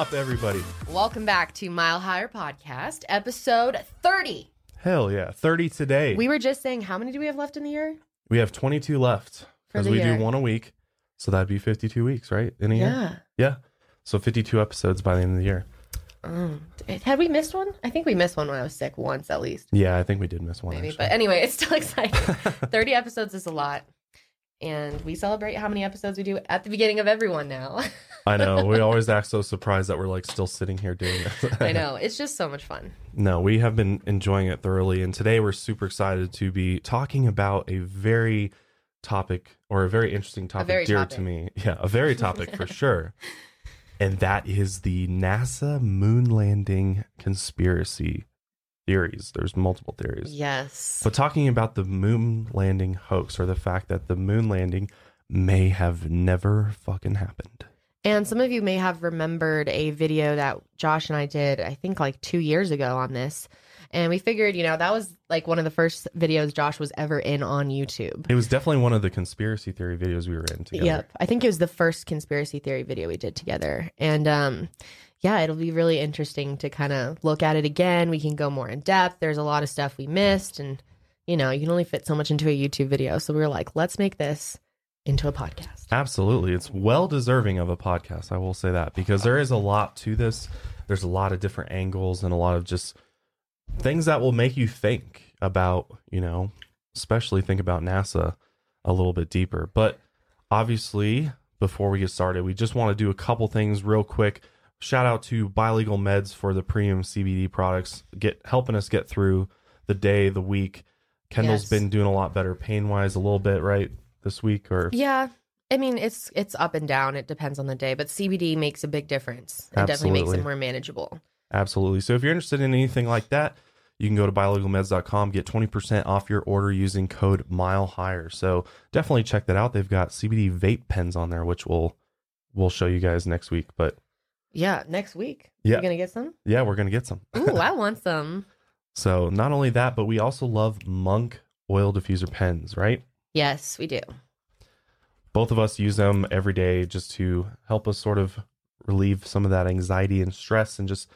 Up, everybody? Welcome back to Mile Higher Podcast, episode 30. Hell yeah, 30 today. We were just saying, how many do we have left in the year? We have 22 left because we year. do one a week. So that'd be 52 weeks, right? In a year? Yeah. So 52 episodes by the end of the year. Um, had we missed one? I think we missed one when I was sick once at least. Yeah, I think we did miss one. Maybe. actually. But anyway, it's still exciting. 30 episodes is a lot. And we celebrate how many episodes we do at the beginning of everyone now. I know. We always act so surprised that we're like still sitting here doing this. I know. It's just so much fun. No, we have been enjoying it thoroughly. And today we're super excited to be talking about a very topic or a very interesting topic very dear topic. to me. Yeah, a very topic for sure. And that is the NASA moon landing conspiracy theories. There's multiple theories. Yes. But talking about the moon landing hoax or the fact that the moon landing may have never fucking happened. And some of you may have remembered a video that Josh and I did, I think like two years ago on this. And we figured, you know, that was like one of the first videos Josh was ever in on YouTube. It was definitely one of the conspiracy theory videos we were in together. Yep. I think it was the first conspiracy theory video we did together. And um yeah, it'll be really interesting to kind of look at it again. We can go more in depth. There's a lot of stuff we missed and you know, you can only fit so much into a YouTube video. So we were like, let's make this into a podcast. Absolutely. It's well deserving of a podcast. I will say that because there is a lot to this. There's a lot of different angles and a lot of just things that will make you think about, you know, especially think about NASA a little bit deeper. But obviously, before we get started, we just want to do a couple things real quick. Shout out to Buy Legal Meds for the premium CBD products, get helping us get through the day, the week. Kendall's Yes. been doing a lot better pain wise a little bit, right? This week or Yeah. I mean, it's it's up and down. It depends on the day, but CBD makes a big difference. It definitely makes it more manageable. Absolutely. So if you're interested in anything like that, you can go to buylegalmeds.com, get 20% off your order using code mile higher. So definitely check that out. They've got CBD vape pens on there, which we'll we'll show you guys next week. But Yeah, next week. Yeah. You gonna get some? yeah, we're gonna get some. Ooh, I want some. So not only that, but we also love MONQ oil diffuser pens, right? Yes, we do. Both of us use them every day just to help us sort of relieve some of that anxiety and stress and just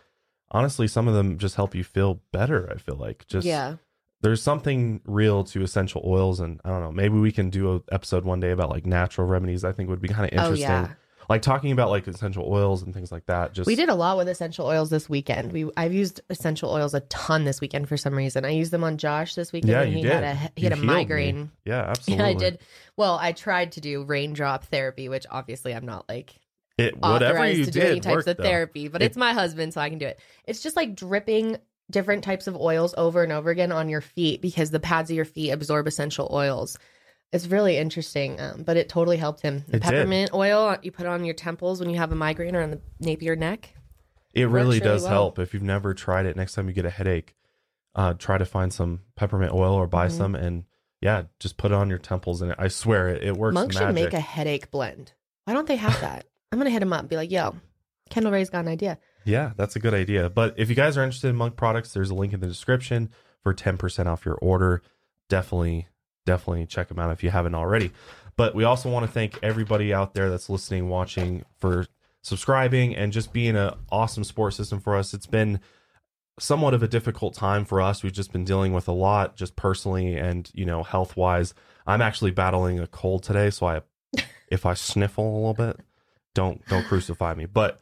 honestly some of them just help you feel better, I feel like. Just yeah. there's something real to essential oils and i don't know maybe we can do a episode one day about like natural remedies i think would be kind of Oh interesting yeah. Like talking about like essential oils and things like that just We did a lot with essential oils this weekend. We I've used essential oils a ton this weekend for some reason. I used them on Josh this weekend Yeah, you he did. had a he You had a healed me. migraine. yeah absolutely Yeah, I did. Well, I tried to do raindrop therapy, which obviously I'm not like it whatever you to do any types worked, of though. therapy, but It- it's my husband, so I can do it. It's just like dripping different types of oils over and over again on your feet because the pads of your feet absorb essential oils. It's really interesting, um, but it totally helped him. The It did. peppermint oil you put on your temples when you have a migraine or on the nape of your neck. it really really does well. help if you've never tried it next time you get a headache uh try to find some peppermint oil or buy Mhm. some and yeah just put it on your temples and i swear it, it works MONQ magic should make a headache blend. Why don't they have that? I'm gonna hit him up and be like, "Yo, Kendall Ray's got an idea." Yeah, that's a good idea. But if you guys are interested in MONQ products, there's a link in the description for 10% off your order. Definitely, definitely check them out if you haven't already. But we also want to thank everybody out there that's listening, watching for subscribing and just being an awesome support system for us. It's been somewhat of a difficult time for us. We've just been dealing with a lot just personally and, you know, health wise. I'm actually battling a cold today, so I if I sniffle a little bit, don't don't crucify me. But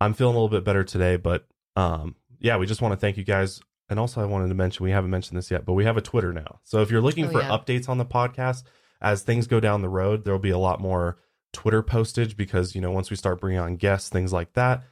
I'm feeling a little bit better today, but um yeah, we just want to thank you guys. And also I wanted to mention we haven't mentioned this yet, but we have a Twitter now. So if you're looking Oh, for yeah. updates on the podcast as things go down the road, there'll be a lot more Twitter postage because, you know, once we start bringing on guests, things like that,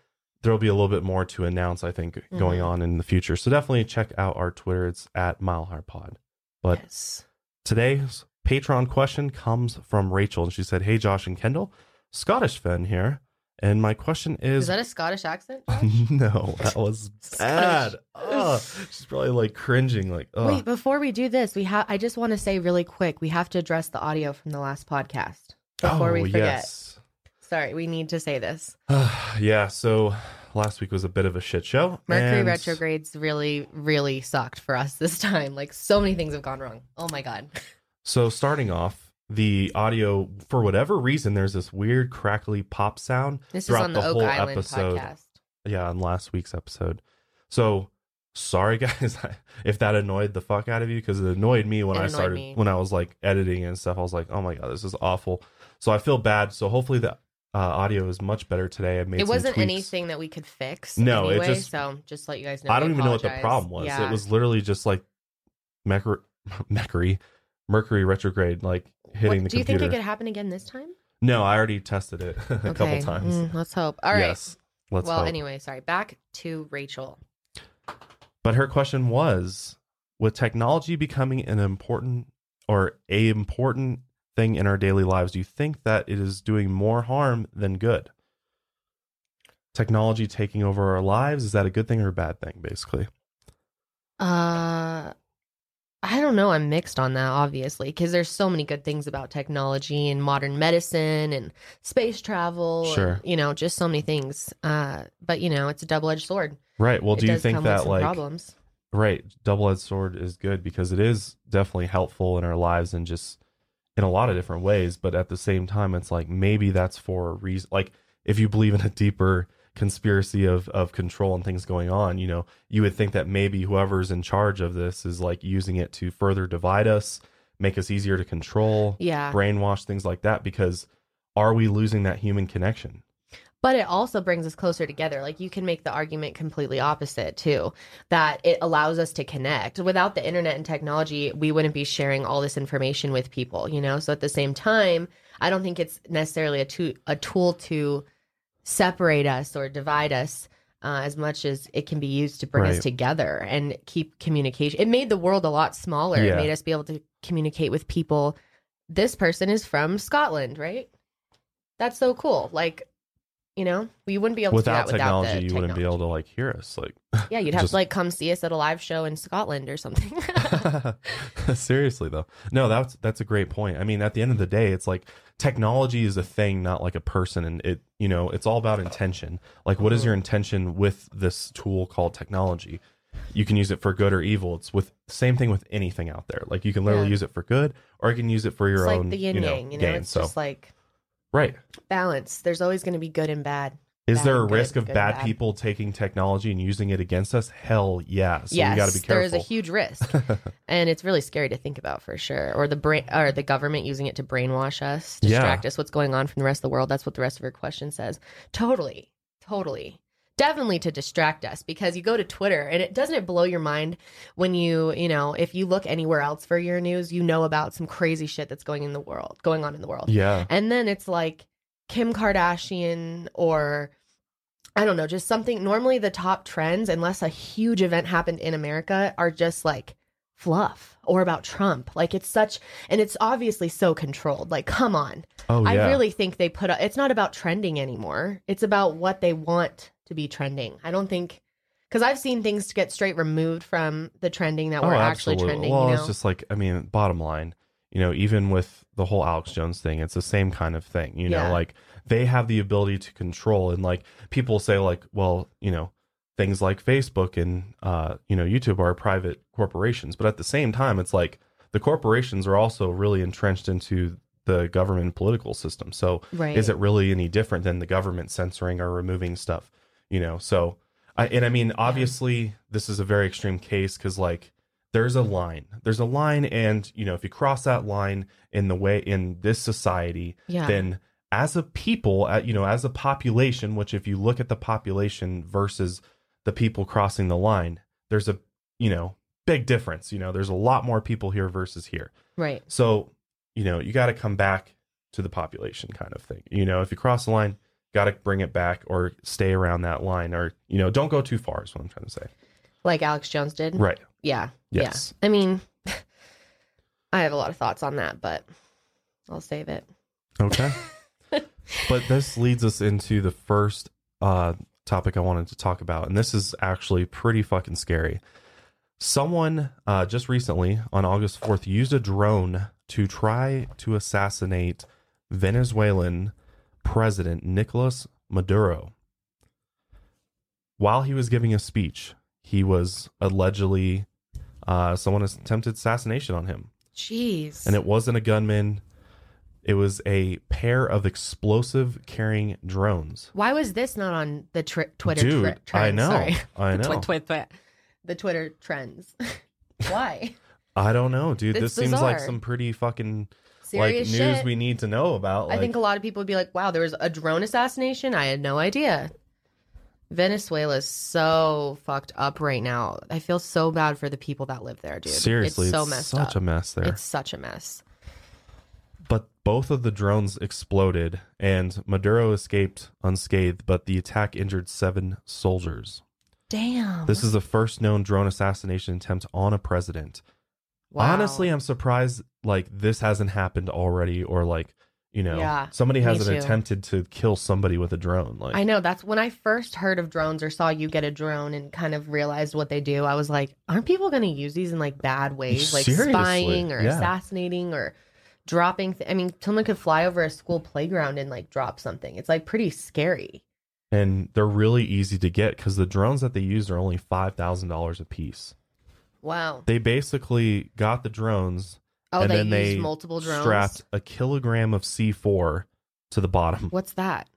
there'll be a little bit more to announce, I think, going Mhm. on in the future. So definitely check out our Twitter. It's at Mile High Pod. But yes. Today's Patreon question comes from Rachel, and she said, "Hey, Josh and Kendall, Scottish fan here, and my question is." Is that a Scottish accent? no, that was bad. Scottish. Ugh. she's probably like cringing, like, oh, Wait, before we do this, we have. I just want to say really quick, we have to address the audio from the last podcast before we oh, forget. Oh, yes. Sorry, we need to say this. yeah, so last week was a bit of a shit show. Mercury and- retrogrades really, really sucked for us this time. Like so many things have gone wrong. Oh my god. So starting off, the audio for whatever reason, there's this weird crackly pop sound This is throughout on the, the whole Island episode. podcast. Yeah, on last week's episode. So sorry guys if that annoyed the fuck out of you because it annoyed me when It I started me. when I was like editing and stuff. I was like, oh my god, this is awful. So I feel bad. So hopefully the uh, audio is much better today. I made It wasn't tweaks. anything that we could fix. No, it anyway, just- so just to let you guys know. I don't even know what the problem was. Yeah. It was literally just like Mercury, Mercury, Mercury retrograde, like hitting What- the do you think it could happen again this time? No, I already tested it a couple times. mm, let's hope. All right. Yes. Let's well, hope. anyway, sorry. Back to Rachel. But her question was with technology becoming an important or a important thing in our daily lives, do you think that it is doing more harm than good? Technology taking over our lives, is that a good thing or a bad thing, basically? Uh I don't know. I'm mixed on that, obviously, because there's so many good things about technology and modern medicine and space travel. and, Sure. you know, just so many things. Uh, but you know, it's a double edged sword. Right. Well, It do you think that like problems? right, double edged sword is good because it is definitely helpful in our lives and just in a lot of different ways, but at the same time it's like maybe that's for a reason like if you believe in a deeper conspiracy of of control and things going on, you know, you would think that maybe whoever's in charge of this is like using it to further divide us, make us easier to control, Yeah. brainwash things like that because are we losing that human connection? But it also brings us closer together. Like you can make the argument completely opposite too, that it allows us to connect. Without the internet and technology, we wouldn't be sharing all this information with people, you know? So at the same time, I don't think it's necessarily a, to- a tool to separate us or divide us uh, as much as it can be used to bring Right. us together and keep communication. It made the world a lot smaller. Yeah. It made us be able to communicate with people. This person is from Scotland, right? That's so cool. Like, you know, we wouldn't be able Without to do that technology, without the you wouldn't be able to like hear us like Yeah, you'd have just- to like come see us at a live show in Scotland or something. Seriously though. No, that's that's a great point. I mean, at the end of the day, it's like technology is a thing, not like a person and it, you know, it's all about intention. Like what is Mm-hmm. your intention with this tool called technology? You can use it for good or evil. It's with same thing with anything out there. Like you can literally Yeah. use it for good or you can use it for your it's own like the yin you know, yang, you know, gain. it's so just like right. balance. There's always going to be good and bad. Is bad there a good, risk of bad bad. people taking technology and using it against us? Hell yeah. So yes, we got to be careful. there is a huge risk, and it's really scary to think about for sure. Or the brain, or the government using it to brainwash us, Yeah. distract us. What's going on from the rest of the world? That's what the rest of her question says. Totally, totally, definitely to distract us because you go to Twitter and it doesn't it blow your mind when you you know if you look anywhere else for your news, you know about some crazy shit that's going in the world, going on in the world. yeah. And then it's like Kim Kardashian or I don't know, just something. Normally, the top trends, unless a huge event happened in America, are just like fluff or about Trump. Like it's such, and it's obviously so controlled. Like, come on. Oh yeah. I really think they put, a, it's not about trending anymore. It's about what they want to be trending. I don't think, because I've seen things get straight removed from the trending that were actually trending. Oh, Well, you know? it's just like I mean, bottom line, you know, even with the whole Alex Jones thing, it's the same kind of thing. You know, like they have the ability to control, and like people say, like, well, you know, things like Facebook and uh, you know, YouTube are private corporations, but at the same time, it's like the corporations are also really entrenched into the government political system. So right. is it really any different than the government censoring or removing stuff you know so I, and i mean obviously this is a very extreme case because like there's a line there's a line and you know if you cross that line in the way in this society Yeah. then as a people at you know as a population which if you look at the population versus the people crossing the line there's a you know big difference you know there's a lot more people here versus here right. so, you know, you got to come back to the population kind of thing. You know, if you cross the line, got to bring it back or stay around that line or, you know, don't go too far is what I'm trying to say. Like Alex Jones did. Right. Yeah. Yes. Yeah. I mean, I have a lot of thoughts on that, but I'll save it. Okay. but this leads us into the first uh, topic I wanted to talk about. And this is actually pretty fucking scary. Someone uh, just recently, on August 4th, used a drone to try to assassinate Venezuelan President Nicolas Maduro. While he was giving a speech, he was allegedly, uh, someone attempted assassination on him. Jeez. And it wasn't a gunman, it was a pair of explosive carrying drones. Why was this not on the tr- Twitter Dude, tri- trends? I know. Sorry. I know. Twit, twit, twit. The Twitter trends. Why? I don't know, dude. It's this seems like some pretty fucking Serious like news shit. we need to know about. I Like, think a lot of people would be like, wow, there was a drone assassination? I had no idea. Venezuela is so fucked up right now. I feel so bad for the people that live there, dude. seriously, it's so it's messed such up. a mess there. It's such a mess. But both of the drones exploded, and Maduro escaped unscathed. But the attack injured seven soldiers. Damn. This is the first known drone assassination attempt on a president. Wow. Honestly, I'm surprised like this hasn't happened already, or like you know, Yeah, somebody hasn't too. attempted to kill somebody with a drone. Like I know that's when I first heard of drones or saw you get a drone and kind of realized what they do. I was like, aren't people going to use these in like bad ways, like Seriously, spying or yeah. assassinating or dropping? Th- I mean, someone could fly over a school playground and like drop something. It's like pretty scary. and they're really easy to get because the drones that they use are only five thousand dollars a piece. Wow. They basically got the drones Oh, and they then use they multiple drones. strapped a kilogram of C4 to the bottom, What's that?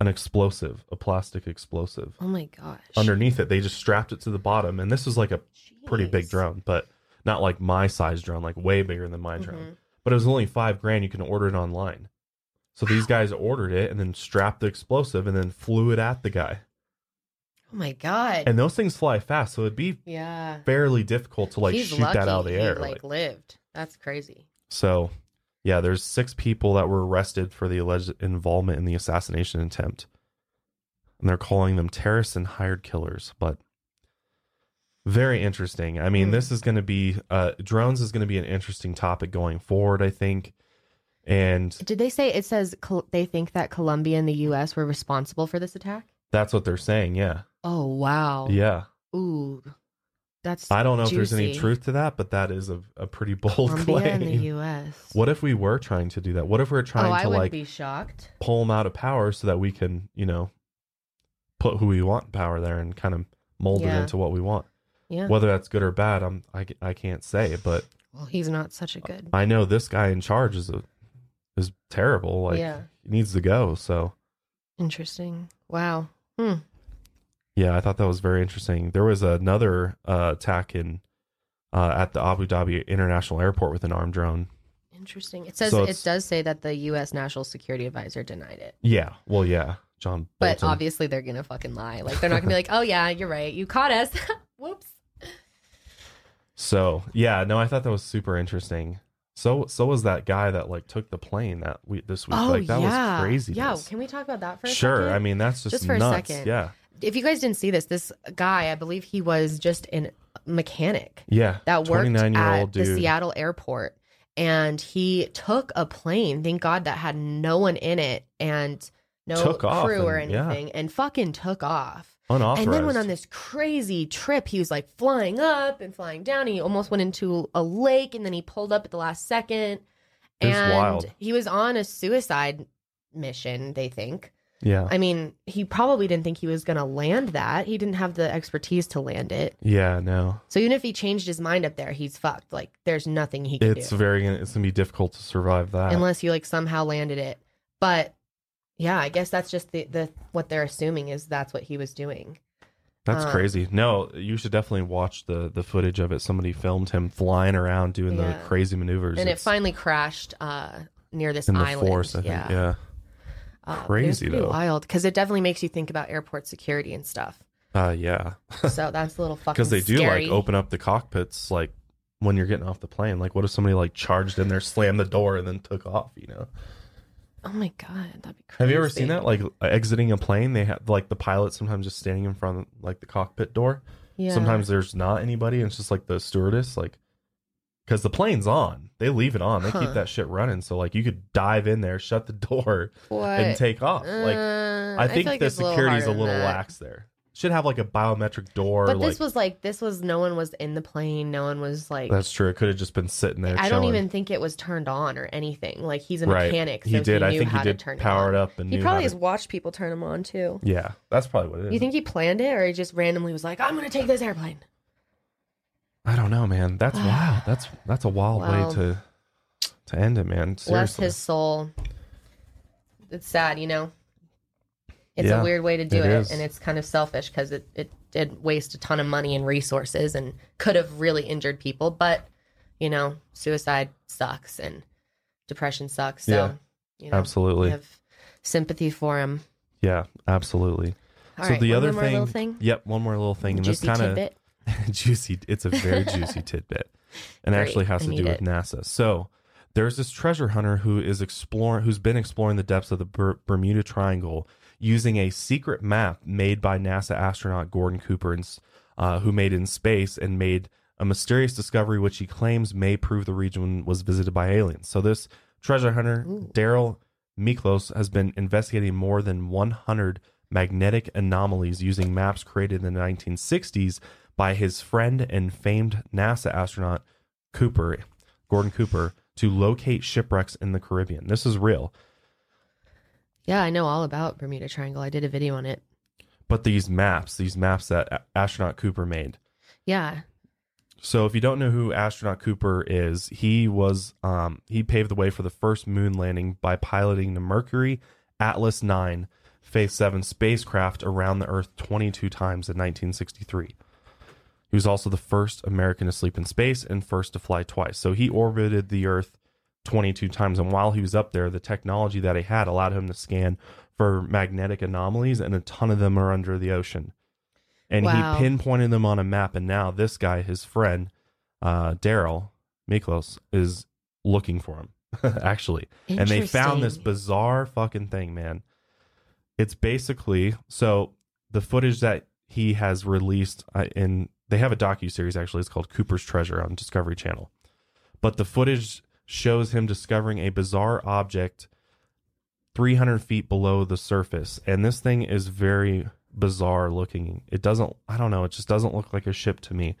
an explosive, a plastic explosive. Oh my gosh. Underneath it, they just strapped it to the bottom, and this is like a pretty big drone, but not like my size drone, like way bigger than my drone. Mhm. But it was only five grand. You can order it online. So these guys ordered it and then strapped the explosive and then flew it at the guy. Oh my god. And those things fly fast, so it'd be yeah. fairly difficult to like He's shoot lucky that out of the he, air. like like- lived. That's crazy. So, yeah, there's six people that were arrested for the alleged involvement in the assassination attempt. And they're calling them terrorists and hired killers. But very interesting. I mean, Hmm. this is going to be, uh, drones is going to be an interesting topic going forward, I think. And Did they say it says Col- they think that Colombia and the U.S. were responsible for this attack? That's what they're saying. Yeah. Oh wow. Yeah. Ooh, that's. I don't know if there's any truth to that, but that is a, a pretty bold Colombia claim. and the U.S. What if we were trying to do that? What if we're Oh, trying I to like be shocked. pull them out of power so that we can, you know, put who we want in power there and kind of mold it into what we want. Yeah. Whether that's good or bad, I'm I, I can't say, but Well, he's not such a good. I know this guy in charge is a is terrible. Like yeah. he needs to go. So Interesting. Wow. Hmm. yeah, I thought that was very interesting. There was another uh, attack in uh, at the Abu Dhabi International Airport with an armed drone. Interesting. It says So it does say that the U.S. National Security Advisor denied it, Yeah, well, yeah, John. but obviously they're gonna fucking lie. Like they're not gonna be like, "Oh yeah, you're right. You caught us." Whoops. So yeah, no, I thought that was super interesting. So so was that guy that like took the plane that we this week. Oh like that yeah. was crazy. Yeah. Can we talk about that for a Sure. second? I mean that's just, Just for a second. Yeah. if you guys didn't see this, this guy, I believe he was just a mechanic Yeah. that worked 29 year at old the. Seattle airport. And he took a plane, thank God, that had no one in it and no Took crew or and- yeah. anything, and fucking took off. Unauthorized. And then went on this crazy trip. He was like flying up and flying down. He almost went into a lake and then he pulled up at the last second. It was and wild. he was on a suicide mission, they think. yeah. I mean, he probably didn't think he was going to land that. He didn't have the expertise to land it. Yeah, no. So even if he changed his mind up there, he's fucked. Like there's nothing he can It's do very it's gonna be difficult to survive that. unless you like somehow landed it. But yeah, I guess that's just the the what they're assuming is that's what he was doing. That's um, crazy. No, you should definitely watch the the footage of it. Somebody filmed him flying around doing the crazy maneuvers. and it finally crashed uh near this in the island. force, I think. yeah. Yeah. Uh, Crazy, though. wild because it definitely makes you think about airport security and stuff. Uh yeah. So that's a little fucking Because they do scary. like open up the cockpits like when you're getting off the plane. Like what if somebody like charged in there, slammed the door, and then took off, you know? Oh my god, that'd be crazy. Have you ever seen that? Like exiting a plane, they have like the pilot sometimes just standing in front of like the cockpit door. Yeah. Sometimes there's not anybody, and it's just like the stewardess. Like because the plane's on. They leave it on. They Huh. keep that shit running. So like you could dive in there, shut the door, What? and take off. like Uh, I think feel like the it's a little security's a little lax there. Should have like a biometric door. But like, this was like this was no one was in the plane. No one was like. that's true. It could have just been sitting there. I don't even think it was turned on or anything. Like he's a right. mechanic, so he did. He I think how he did turn power it it up and He probably has to- watched people turn them on too. Yeah, that's probably what it is. You think he planned it, or he just randomly was like, "I'm going to take this airplane"? I don't know, man. That's wild. That's that's a wild Wow. way to to end it, man. Bless his soul. It's sad, you know. It's Yeah, a weird way to do it it, and it's kind of selfish because it it did waste a ton of money and resources, and could have really injured people. But you know, suicide sucks, and depression sucks. So Yeah, you know, absolutely. Have sympathy for him. Yeah, absolutely. All so right, the one other more thing, little thing, Yep, one more little thing, and juicy this kind of juicy. It's a very juicy tidbit, and Great, actually has to do need with it. NASA. So there's this treasure hunter who is exploring, who's been exploring the depths of the Ber- Bermuda Triangle using a secret map made by NASA astronaut Gordon Cooper, and, uh, who made in space and made a mysterious discovery which he claims may prove the region was visited by aliens. So this treasure hunter, Darrell Miklos, has been investigating more than 100 magnetic anomalies using maps created in the 1960s by his friend and famed NASA astronaut Cooper, Gordon Cooper, to locate shipwrecks in the Caribbean. This is real. Yeah, I know all about Bermuda Triangle. I did a video on it. But these maps, these maps that astronaut Cooper made. Yeah, So if you don't know who astronaut Cooper is, he was um, he paved the way for the first moon landing by piloting the Mercury Atlas 9 Faith 7 spacecraft around the Earth 22 times in 1963. He was also the first American to sleep in space and first to fly twice. So he orbited the Earth 22 times. And while he was up there, the technology that he had allowed him to scan for magnetic anomalies, and a ton of them are under the ocean. And Wow. he pinpointed them on a map. And now this guy, his friend, uh, Darrell Miklos, is looking for him, actually. And they found this bizarre fucking thing, man. It's basically so the footage that he has released uh, in they have a docu series actually. It's called Cooper's Treasure on Discovery Channel, but the footage shows him discovering a bizarre object 300 feet below the surface, and this thing is very bizarre looking. It doesn't. I don't know. It just doesn't look like a ship to me.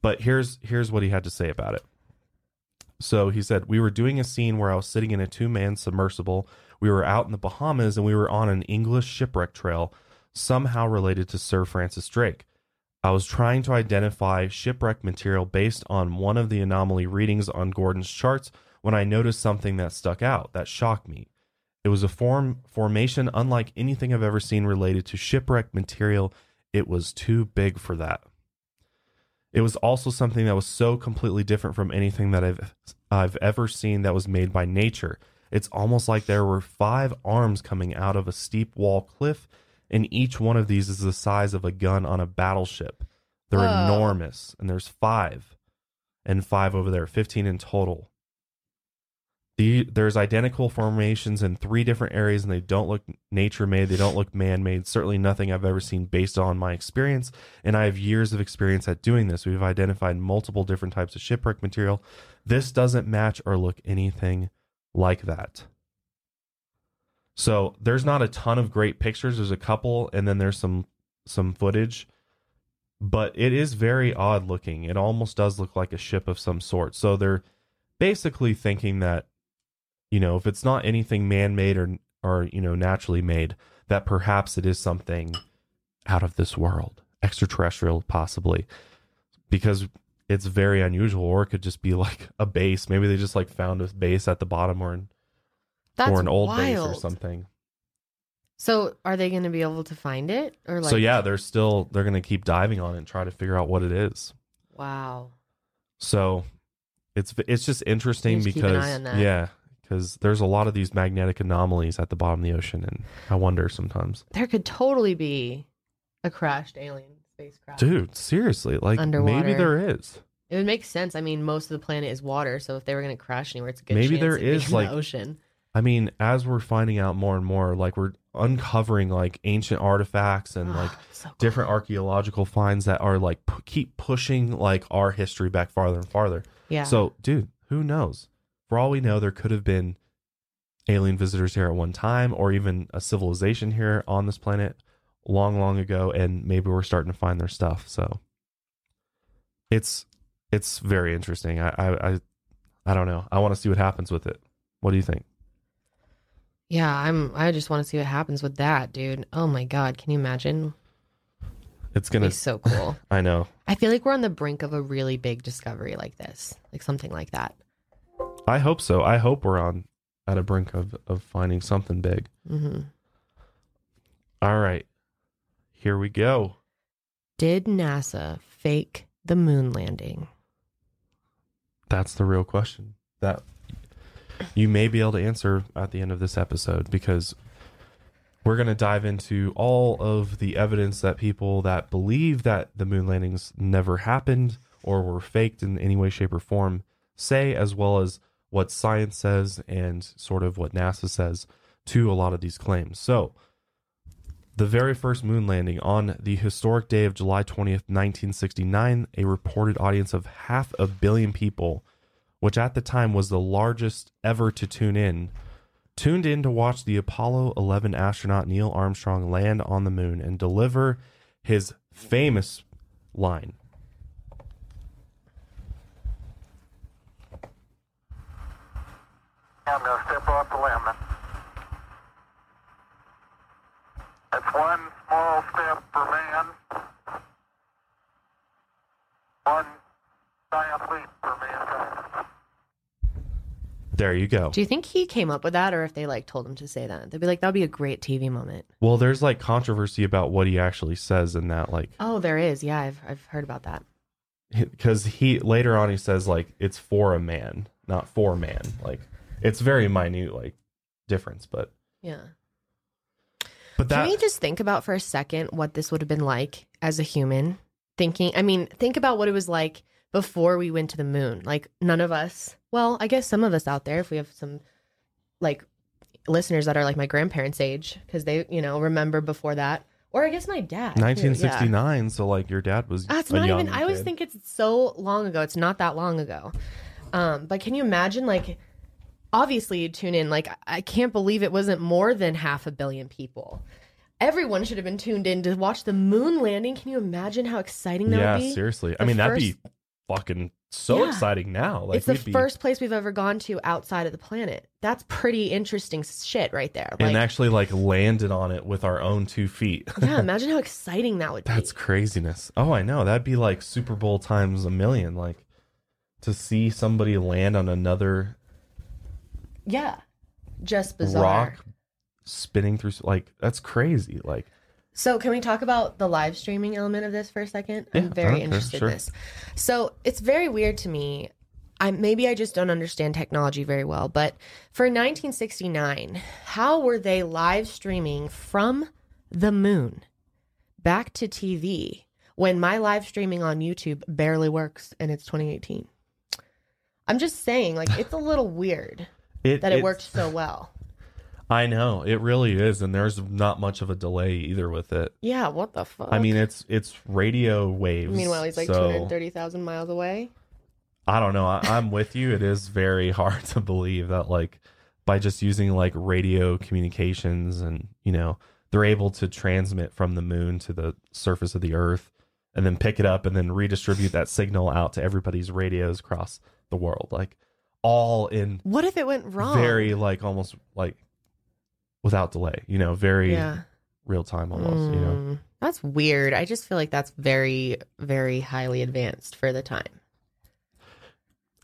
But here's here's what he had to say about it. So he said, We were doing a scene where I was sitting in a two man submersible. We were out in the Bahamas and we were on an English shipwreck trail, somehow related to Sir Francis Drake. I was trying to identify shipwreck material based on one of the anomaly readings on Gordon's charts when I noticed something that stuck out, that shocked me. It was a form formation unlike anything I've ever seen related to shipwreck material. It was too big for that. It was also something that was so completely different from anything that I've I've ever seen that was made by nature. It's almost like there were five arms coming out of a steep wall cliff, and each one of these is the size of a gun on a battleship. They're Whoa. enormous, and there's five, and five over there, fifteen in total. The, there's identical formations in three different areas, and they don't look nature made. They don't look man made. Certainly nothing I've ever seen based on my experience. And I have years of experience at doing this. We've identified multiple different types of shipwreck material. This doesn't match or look anything like that. So there's not a ton of great pictures. There's a couple, and then there's some some footage, but it is very odd looking. It almost does look like a ship of some sort. So they're basically thinking that you know if it's not anything man-made or or you know naturally made that perhaps it is something out of this world extraterrestrial possibly because it's very unusual or it could just be like a base maybe they just like found a base at the bottom or an, That's or an old wild. base or something So, are they going to be able to find it, or like? so yeah they're still they're gonna keep diving on it and try to figure out what it is Wow. So it's it's just interesting need keep an because eye on that. yeah, because there's a lot of these magnetic anomalies at the bottom of the ocean, and I wonder sometimes, There could totally be a crashed alien spacecraft. dude, seriously, like Underwater. maybe there is. It would make sense. I mean, most of the planet is water, so if they were going to crash anywhere, it's a good Maybe there is, in the like- ocean. I mean, as we're finding out more and more, like we're uncovering like ancient artifacts and like ah, So cool. different archaeological finds that are like pu- keep pushing like our history back farther and farther. Yeah. So, dude, who knows? For all we know, there could have been alien visitors here at one time, or even a civilization here on this planet long, long ago, and maybe we're starting to find their stuff. So, it's it's very interesting. I I I, I don't know. I want to see what happens with it. What do you think? yeah, I'm I just want to see what happens with that, dude. Oh my god, can you imagine? It's gonna. be so cool. I know. I feel like we're on the brink of a really big discovery like this. Like something like that. I hope so. I hope we're on at a brink of of finding something big. hmm All right, here we go. Did NASA fake the moon landing? That's the real question that you may be able to answer at the end of this episode because we're going to dive into all of the evidence that people that believe that the moon landings never happened or were faked in any way, shape, or form say, as well as what science says and sort of what NASA says to a lot of these claims. So, the very first moon landing on the historic day of July 20th, 1969, a reported audience of half a billion people, which at the time was the largest ever to tune in, tuned in to watch the Apollo 11 astronaut Neil Armstrong land on the moon and deliver his famous line. I'm going to step off the limb. That's one small step for man, one giant leap for mankind. There you go. Do you think he came up with that or if they like told him to say that? They'd be like, that would be a great TV moment. Well, there's like controversy about what he actually says in that, like, Oh, there is. Yeah, I've I've heard about that. because he later on he says like it's for a man, not for man. Like, it's very minute, like difference, but Yeah. but that Can we just think about for a second what this would have been like as a human? Thinking, I mean, think about what it was like before we went to the moon. Like, none of us, well, I guess some of us out there, if we have some like listeners that are like my grandparents' age, because they, you know, remember before that. Or I guess my dad. too, yeah. 1969. So like your dad was. That's not even. I always think it's so long ago. It's not that long ago. Um, but can you imagine? Like, obviously, you tune in. Like, I- I can't believe it wasn't more than half a billion people. Everyone should have been tuned in to watch the moon landing. Can you imagine how exciting that yeah, would be? Yeah, seriously. I The mean, that'd be fucking so Yeah. exciting now. Like it's the be, first place we've ever gone to outside of the planet. That's pretty interesting shit right there. Like, and actually like landed on it with our own two feet. yeah, imagine how exciting that would That's be. That's craziness. Oh, I know. That'd be like Super Bowl times a million. Like to see somebody land on another Yeah, just bizarre. rock spinning through like that's crazy. Like So, can we talk about the live streaming element of this for a second? Yeah, I'm very interested sure. in this. So, it's very weird to me. I maybe I just don't understand technology very well, but for 1969, how were they live streaming from the moon back to TV when my live streaming on YouTube barely works and it's 2018? I'm just saying, like, it's a little weird it that it worked so well. I know it really is, and there's not much of a delay either with it. Yeah, what the fuck? I mean, it's it's radio waves. meanwhile, he's like so 230,000 miles away. I don't know. I, I'm with you. It is very hard to believe that like by just using like radio communications and you know they're able to transmit from the moon to the surface of the earth and then pick it up and then redistribute that signal out to everybody's radios across the world like all in What if it went wrong? very like almost like without delay you know very yeah. real time almost you know Mm, That's weird. I just feel like that's very, very highly advanced for the time.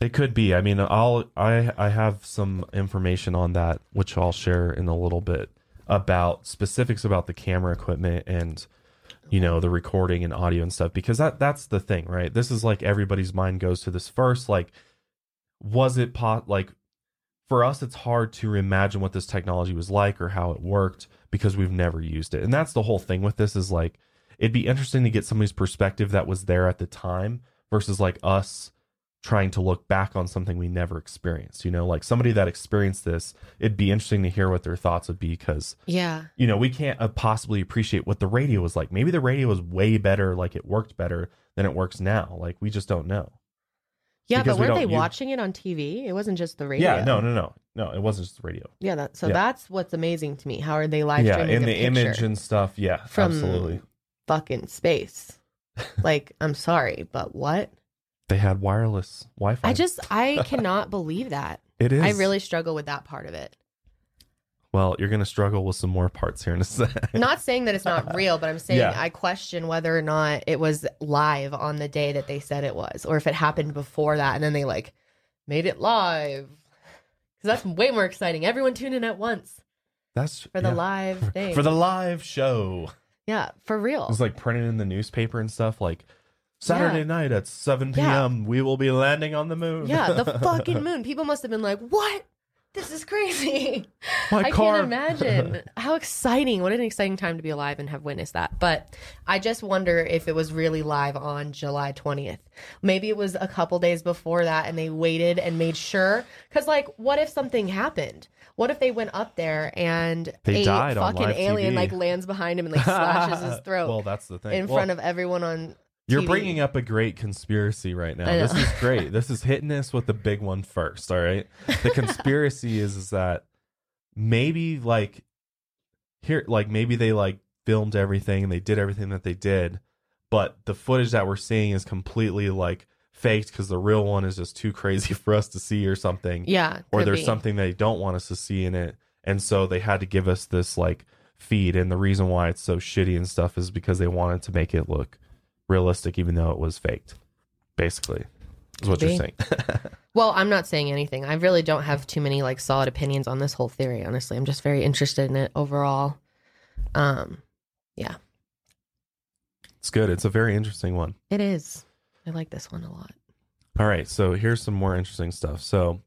It could be. I mean, I'll I I have some information on that which I'll share in a little bit about specifics about the camera equipment and you know the recording and audio and stuff because that that's the thing, right? This is like everybody's mind goes to this first like was it pot like for us it's hard to imagine what this technology was like or how it worked because we've never used it. And that's the whole thing with this is like it'd be interesting to get somebody's perspective that was there at the time versus like us trying to look back on something we never experienced. You know, like somebody that experienced this, it'd be interesting to hear what their thoughts would be because, Yeah. you know, we can't uh, possibly appreciate what the radio was like. Maybe the radio was way better, like it worked better than it works now. Like we just don't know. Yeah, but weren't they use- watching it on TV? It wasn't just the radio. Yeah, no, no, no, no. It wasn't just the radio. Yeah, that, so Yeah. that's what's amazing to me. How are they live yeah, streaming in a the image and stuff. Yeah, From- absolutely. fucking space? like, I'm sorry, but what? They had wireless Wi-Fi. I just I cannot believe that. it is. I really struggle with that part of it. Well. You're gonna struggle with some more parts here in a sec. Not saying that it's not real, but I'm saying Yeah. I question whether or not it was live on the day that they said it was, or if it happened before that and then they like made it live. Because that's way more exciting. Everyone tune in at once That's for the yeah. live thing. for the live show. yeah, for real. It was like printed in the newspaper and stuff. Like Saturday Yeah. night at 7 Yeah. p.m. We will be landing on the moon. Yeah, the fucking moon. People must have been like, "What? This is crazy." My I car. can't imagine how exciting. What an exciting time to be alive and have witnessed that. But I just wonder if it was really live on July 20th. Maybe it was a couple days before that and they waited and made sure cuz like what if something happened? What if they went up there and They a fucking alien TV? like lands behind him and like slashes his throat well, that's the thing. in Well, front of everyone on You're TV. bringing up a great conspiracy right now. This is great. this is hitting us with the big one first. All right. The conspiracy is is that maybe like here, like maybe they like filmed everything and they did everything that they did, but the footage that we're seeing is completely like faked because the real one is just too crazy for us to see or something. Yeah. or there's be. something they don't want us to see in it and so they had to give us this like feed and the reason why it's so shitty and stuff is because they wanted to make it look realistic even though it was faked basically is what Could you're be. saying Well, I'm not saying anything. I really don't have too many like solid opinions on this whole theory, honestly. I'm just very interested in it overall. Um yeah, it's good it's a very interesting one it is. I like this one a lot. all right so here's some more interesting stuff so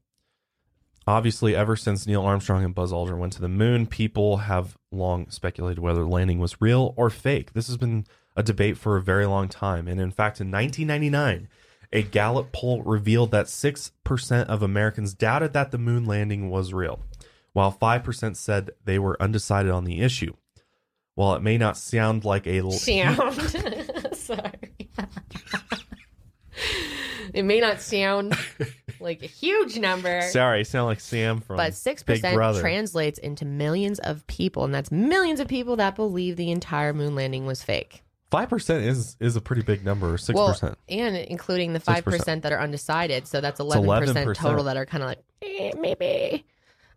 obviously ever since neil armstrong and buzz aldrin went to the moon people have long speculated whether the landing was real or fake this has been a debate for a very long time and in fact in 1999 a gallup poll revealed that 6% of americans doubted that the moon landing was real while 5% said they were undecided on the issue while it may not sound like a l- Sound. Sorry. it may not sound like a huge number, sorry sound like sam from but 6% Brother. translates into millions of people. And that's millions of people that believe the entire moon landing was fake. Five percent is is a pretty big number. Six Well, percent. and including the 5% that are undecided. So that's 11%, 11%. total that are kind of like, eh, maybe.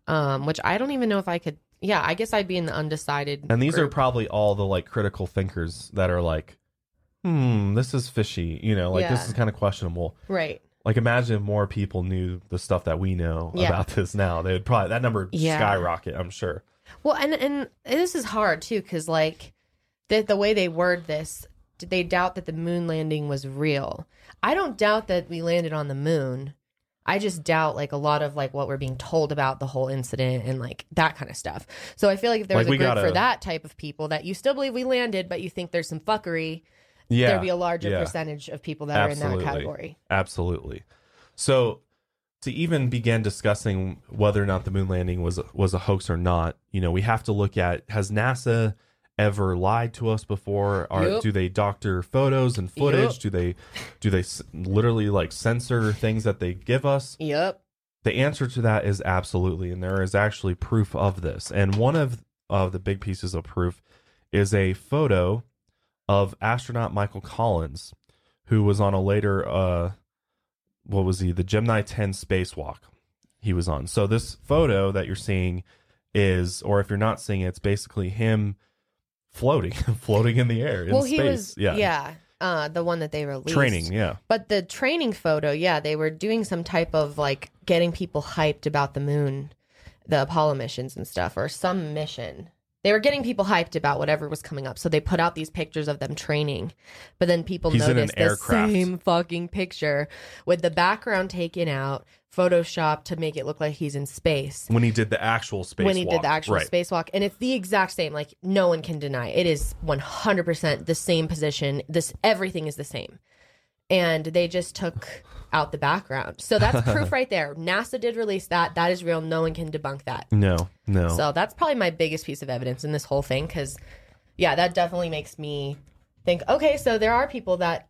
Um, which I don't even know if I could. Yeah, I guess I'd be in the undecided. And these are probably all the like critical thinkers that are like, hmm, this is fishy. You know, like this is kind of questionable. right. Like imagine if more people knew the stuff that we know Yeah. about this now. They would probably that number would Yeah. skyrocket. I'm sure. Well, and and this is hard too because like the the way they word this, did they doubt that the moon landing was real? I don't doubt that we landed on the moon. I just doubt like a lot of like what we're being told about the whole incident and like that kind of stuff. So I feel like if there was Like, a group gotta- for that type of people that you still believe we landed, but you think there's some fuckery, Yeah, there'd be a larger yeah. percentage of people that are in that category. Absolutely. So to even begin discussing whether or not the moon landing was was a hoax or not, you know, we have to look at has NASA ever lied to us before? Or Yep. do they doctor photos and footage? Yep. Do they do they s- literally like censor things that they give us? Yep. The answer to that is absolutely, and there is actually proof of this. And one of of the big pieces of proof is a photo of astronaut Michael Collins, who was on a later uh what was he? The Gemini 10 spacewalk he was on. So this photo that you're seeing is or if you're not seeing it, it's basically him floating, floating in the air in well, space. he was yeah. yeah. Uh, the one that they released. Training, yeah. But the training photo, yeah, they were doing some type of like getting people hyped about the moon, the Apollo missions and stuff, or some mission. They were getting people hyped about whatever was coming up. So they put out these pictures of them training. But then people He's noticed the aircraft. same fucking picture with the background taken out, Photoshop to make it look like he's in space. When he did the actual spacewalk. when he did the actual right. spacewalk and it's the exact same like no one can deny it. it is 100% the same position this everything is the same and they just took out the background so that's proof right there nasa did release that that is real no one can debunk that No, no. so that's probably my biggest piece of evidence in this whole thing because yeah that definitely makes me think okay so there are people that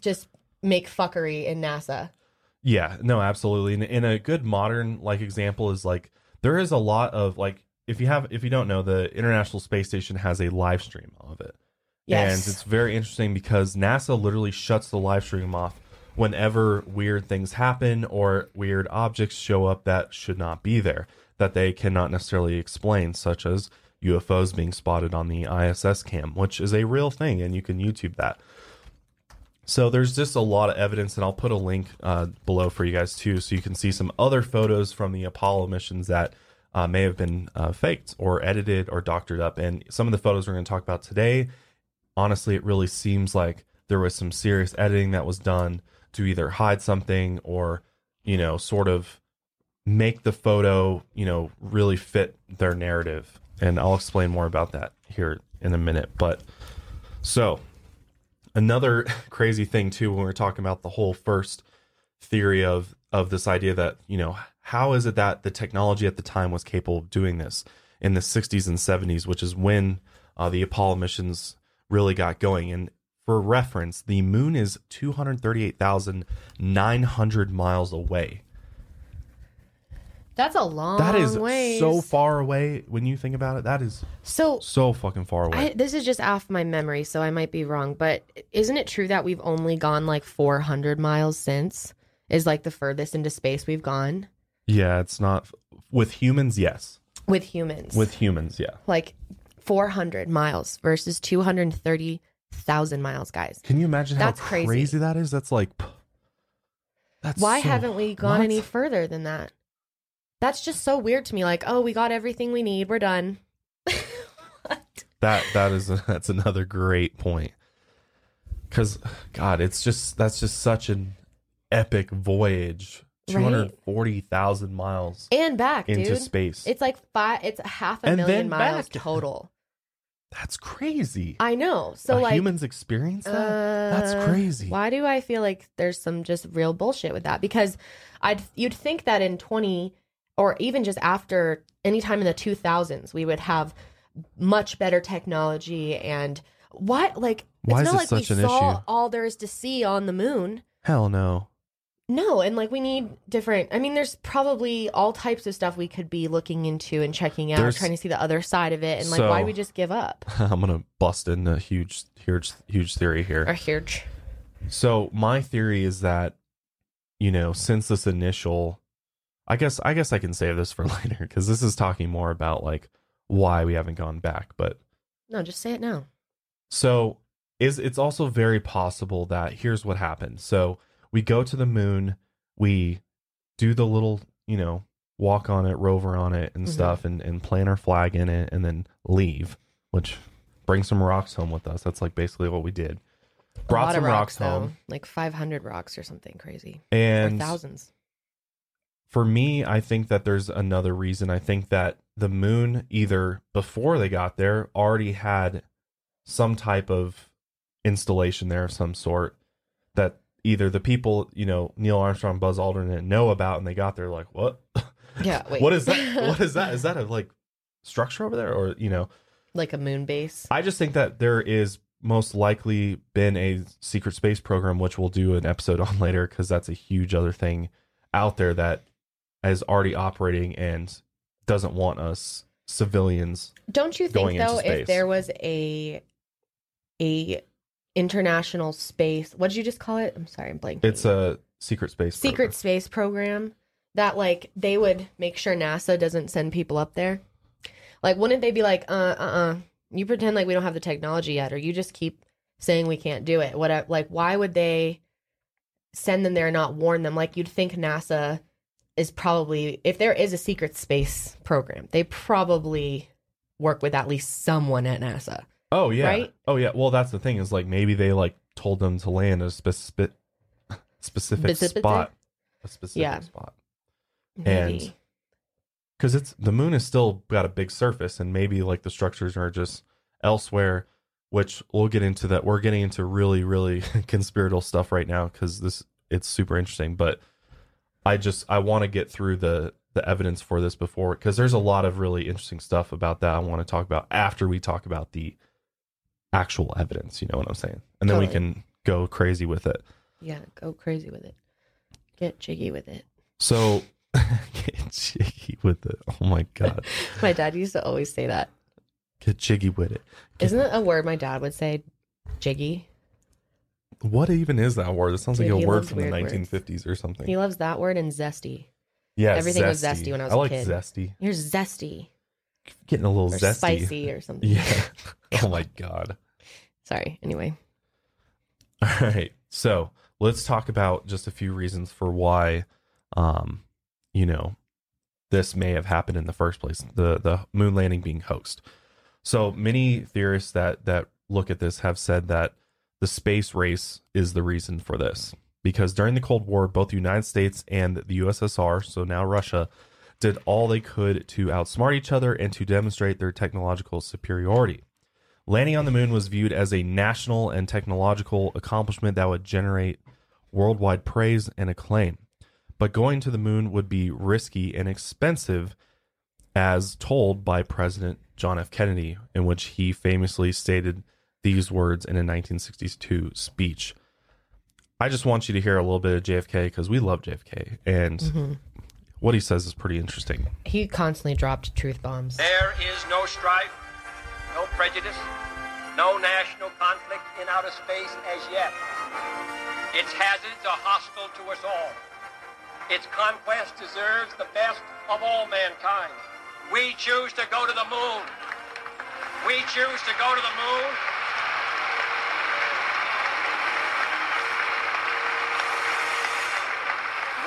just make fuckery in nasa Yeah, no, absolutely. And, and a good modern like example is like there is a lot of like if you have if you don't know the International Space Station has a live stream of it. Yes. And it's very interesting because NASA literally shuts the live stream off whenever weird things happen or weird objects show up that should not be there that they cannot necessarily explain such as UFOs being spotted on the ISS cam, which is a real thing and you can YouTube that. So there's just a lot of evidence, and I'll put a link uh, below for you guys too, so you can see some other photos from the Apollo missions that uh, may have been uh, faked or edited or doctored up. And some of the photos we're going to talk about today, honestly, it really seems like there was some serious editing that was done to either hide something or, you know, sort of make the photo, you know, really fit their narrative. And I'll explain more about that here in a minute. But so another crazy thing too when we're talking about the whole first theory of of this idea that you know how is it that the technology at the time was capable of doing this in the 60s and 70s which is when uh, the apollo missions really got going and for reference the moon is 238900 miles away That's a long that is ways. so far away when you think about it that is So so fucking far away I, this is just off my memory, so I might be wrong. But isn't it true that we've only gone like 400 miles since? Is like the furthest into space we've gone yeah it's not with humans yes with humans. with humans yeah like 400 miles versus 230,000 miles, guys. Can you imagine That's how crazy. crazy. that is? That's like, that's Why so- haven't we gone any further than that? That's just so weird to me. Like, oh, we got everything we need. We're done. what? That that is that's another great point. Because God, it's just that's just such an epic voyage. Two hundred forty thousand miles And back, into dude. space. It's like five. It's half a And million miles back. total. That's crazy. I know. So Uh, like, humans experience that. Uh, that's crazy. Why do I feel like there's some just real bullshit with that? Because I'd you'd think that in 20 or even just after any time in the 2000s we would have much better technology and what like Why it's is not it like such we an saw issue? all there is to see on the moon. Hell no. No, and like we need different. I mean, there's probably all types of stuff we could be looking into and checking out, There's- trying to see the other side of it. And like, why So- do we just give up? I'm gonna bust in a huge, huge, huge theory here. Or huge. So my theory is that, you know, since this initial, I guess I guess I can save this for later because this is talking more about like why we haven't gone back. But No, just say it now. so is it's also very possible that here's what happened. So we go to the moon, we do the little, you know, walk on it, rover on it, and Mhm. stuff, and and plant our flag in it, and then leave, which bring some rocks home with us. That's like basically what we did. Brought some rocks, rocks, though, home, like 500 rocks or something crazy, and or thousands. for me, I think that there's another reason. I think that the moon, either before they got there, already had some type of installation there of some sort either the people, you know, Neil Armstrong, Buzz Aldrin know about, and they got there like, what? Yeah, wait. what is that? What is that? Is that a like structure over there, or you know? like a moon base. I just think that there is most likely been a secret space program, which we'll do an episode on later because that's a huge other thing out there that is already operating and doesn't want us civilians. Don't you think though, if there was a a international space, what did you just call it? I'm sorry, I'm blanking. It's a secret space. secret program. space program that like they would make sure NASA doesn't send people up there. Like, wouldn't they be like, uh, uh, uh, you pretend like we don't have the technology yet, or you just keep saying we can't do it? What, like, why would they send them there and not warn them? Like, you'd think NASA is probably, if there is a secret space program, they probably work with at least someone at NASA. Oh yeah. Right? Oh yeah. Well, that's the thing is like maybe they like told them to land a specific specific spot, a specific Yeah. spot. Maybe. And- because it's the moon has still got a big surface and maybe like the structures are just elsewhere which we'll get into that we're getting into really really conspiratorial stuff right now because this it's super interesting but i just i want to get through the the evidence for this before because there's a lot of really interesting stuff about that i want to talk about after we talk about the actual evidence you know what i'm saying and then we can go crazy with it yeah, go crazy with it. Get jiggy with it. So get jiggy with it. Oh my god. My dad used to always say that. Get jiggy with it. Get- Isn't it a word my dad would say? Jiggy. What even is that word? It sounds Dude, like a word from the weird words. 1950s or something. He loves that word and zesty. yeah, everything was zesty when I was I a like kid. zesty. You're zesty Getting a little or zesty. spicy or something. Yeah. oh my god. Sorry. Anyway. All right. So let's talk about just a few reasons for why, um, you know, this may have happened in the first place. The the moon landing being hoaxed. So many theorists that that look at this have said that the space race is the reason for this because during the Cold War, both the United States and the USSR, so now Russia, did all they could to outsmart each other and to demonstrate their technological superiority. Landing on the moon was viewed as a national and technological accomplishment that would generate worldwide praise and acclaim. But going to the moon would be risky and expensive, as told by President John F. Kennedy, in which he famously stated these words in a 1962 speech. I just want you to hear a little bit of JFK because we love JFK, and Mm-hmm. what he says is pretty interesting. He constantly dropped truth bombs. There is no strife, no prejudice, no national conflict in outer space as yet. Its hazards are hostile to us all. Its conquest deserves the best of all mankind. We choose to go to the moon. We choose to go to the moon.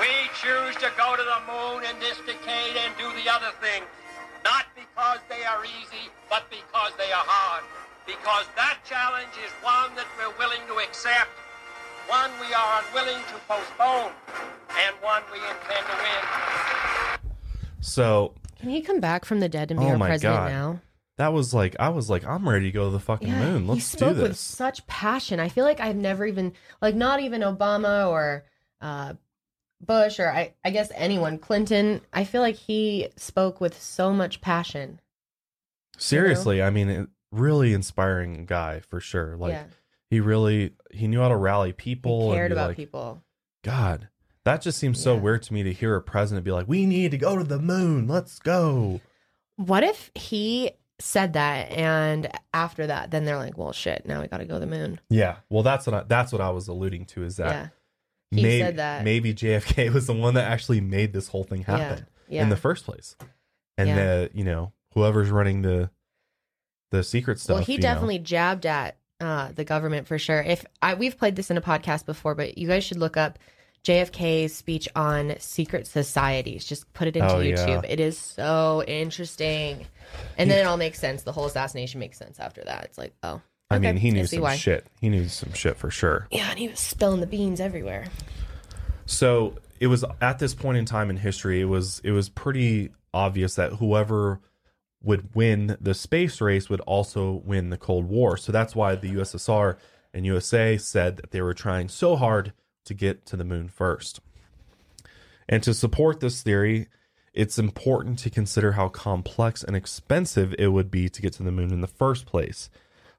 We choose to go to the moon in this decade and do the other thing. Not because they are easy, but because they are hard. Because that challenge is one that we're willing to accept, one we are unwilling to postpone, and one we intend to win. So Can he come back from the dead and be Oh our my president God. now? that was like, I was like, I'm ready to go to the fucking moon. Let's spoke do with such passion. I feel like I've never even like not even Obama or uh, Bush or I, I guess anyone Clinton. I feel like he spoke with so much passion. Seriously, I mean, really inspiring guy for sure. Like yeah, he really he knew how to rally people. he cared about like, people. God, that just seems so Yeah. weird to me to hear a president be like, "We need to go to the moon. Let's go." What if he said that and after that, then they're like, well, shit, now we got to go to the moon. Yeah, well, that's what I, that's what I was alluding to is that yeah, he may- said that. maybe JFK was the one that actually made this whole thing happen yeah. in the first place, and Yeah. the you know whoever's running the the secret stuff. Well, he you know. definitely jabbed at uh, the government for sure. If I, we've played this in a podcast before, but you guys should look up JFK's speech on secret societies. Just put it into Oh, yeah. YouTube. It is so interesting, and then it all makes sense. The whole assassination makes sense after that. It's like, oh, I okay, mean, he knew some why. shit. He knew some shit for sure. Yeah, and he was spilling the beans everywhere. So it was at this point in time in history, it was it was pretty obvious that whoever would win the space race would also win the Cold War. So that's why the USSR and USA said that they were trying so hard to get to the moon first. And to support this theory, it's important to consider how complex and expensive it would be to get to the moon in the first place.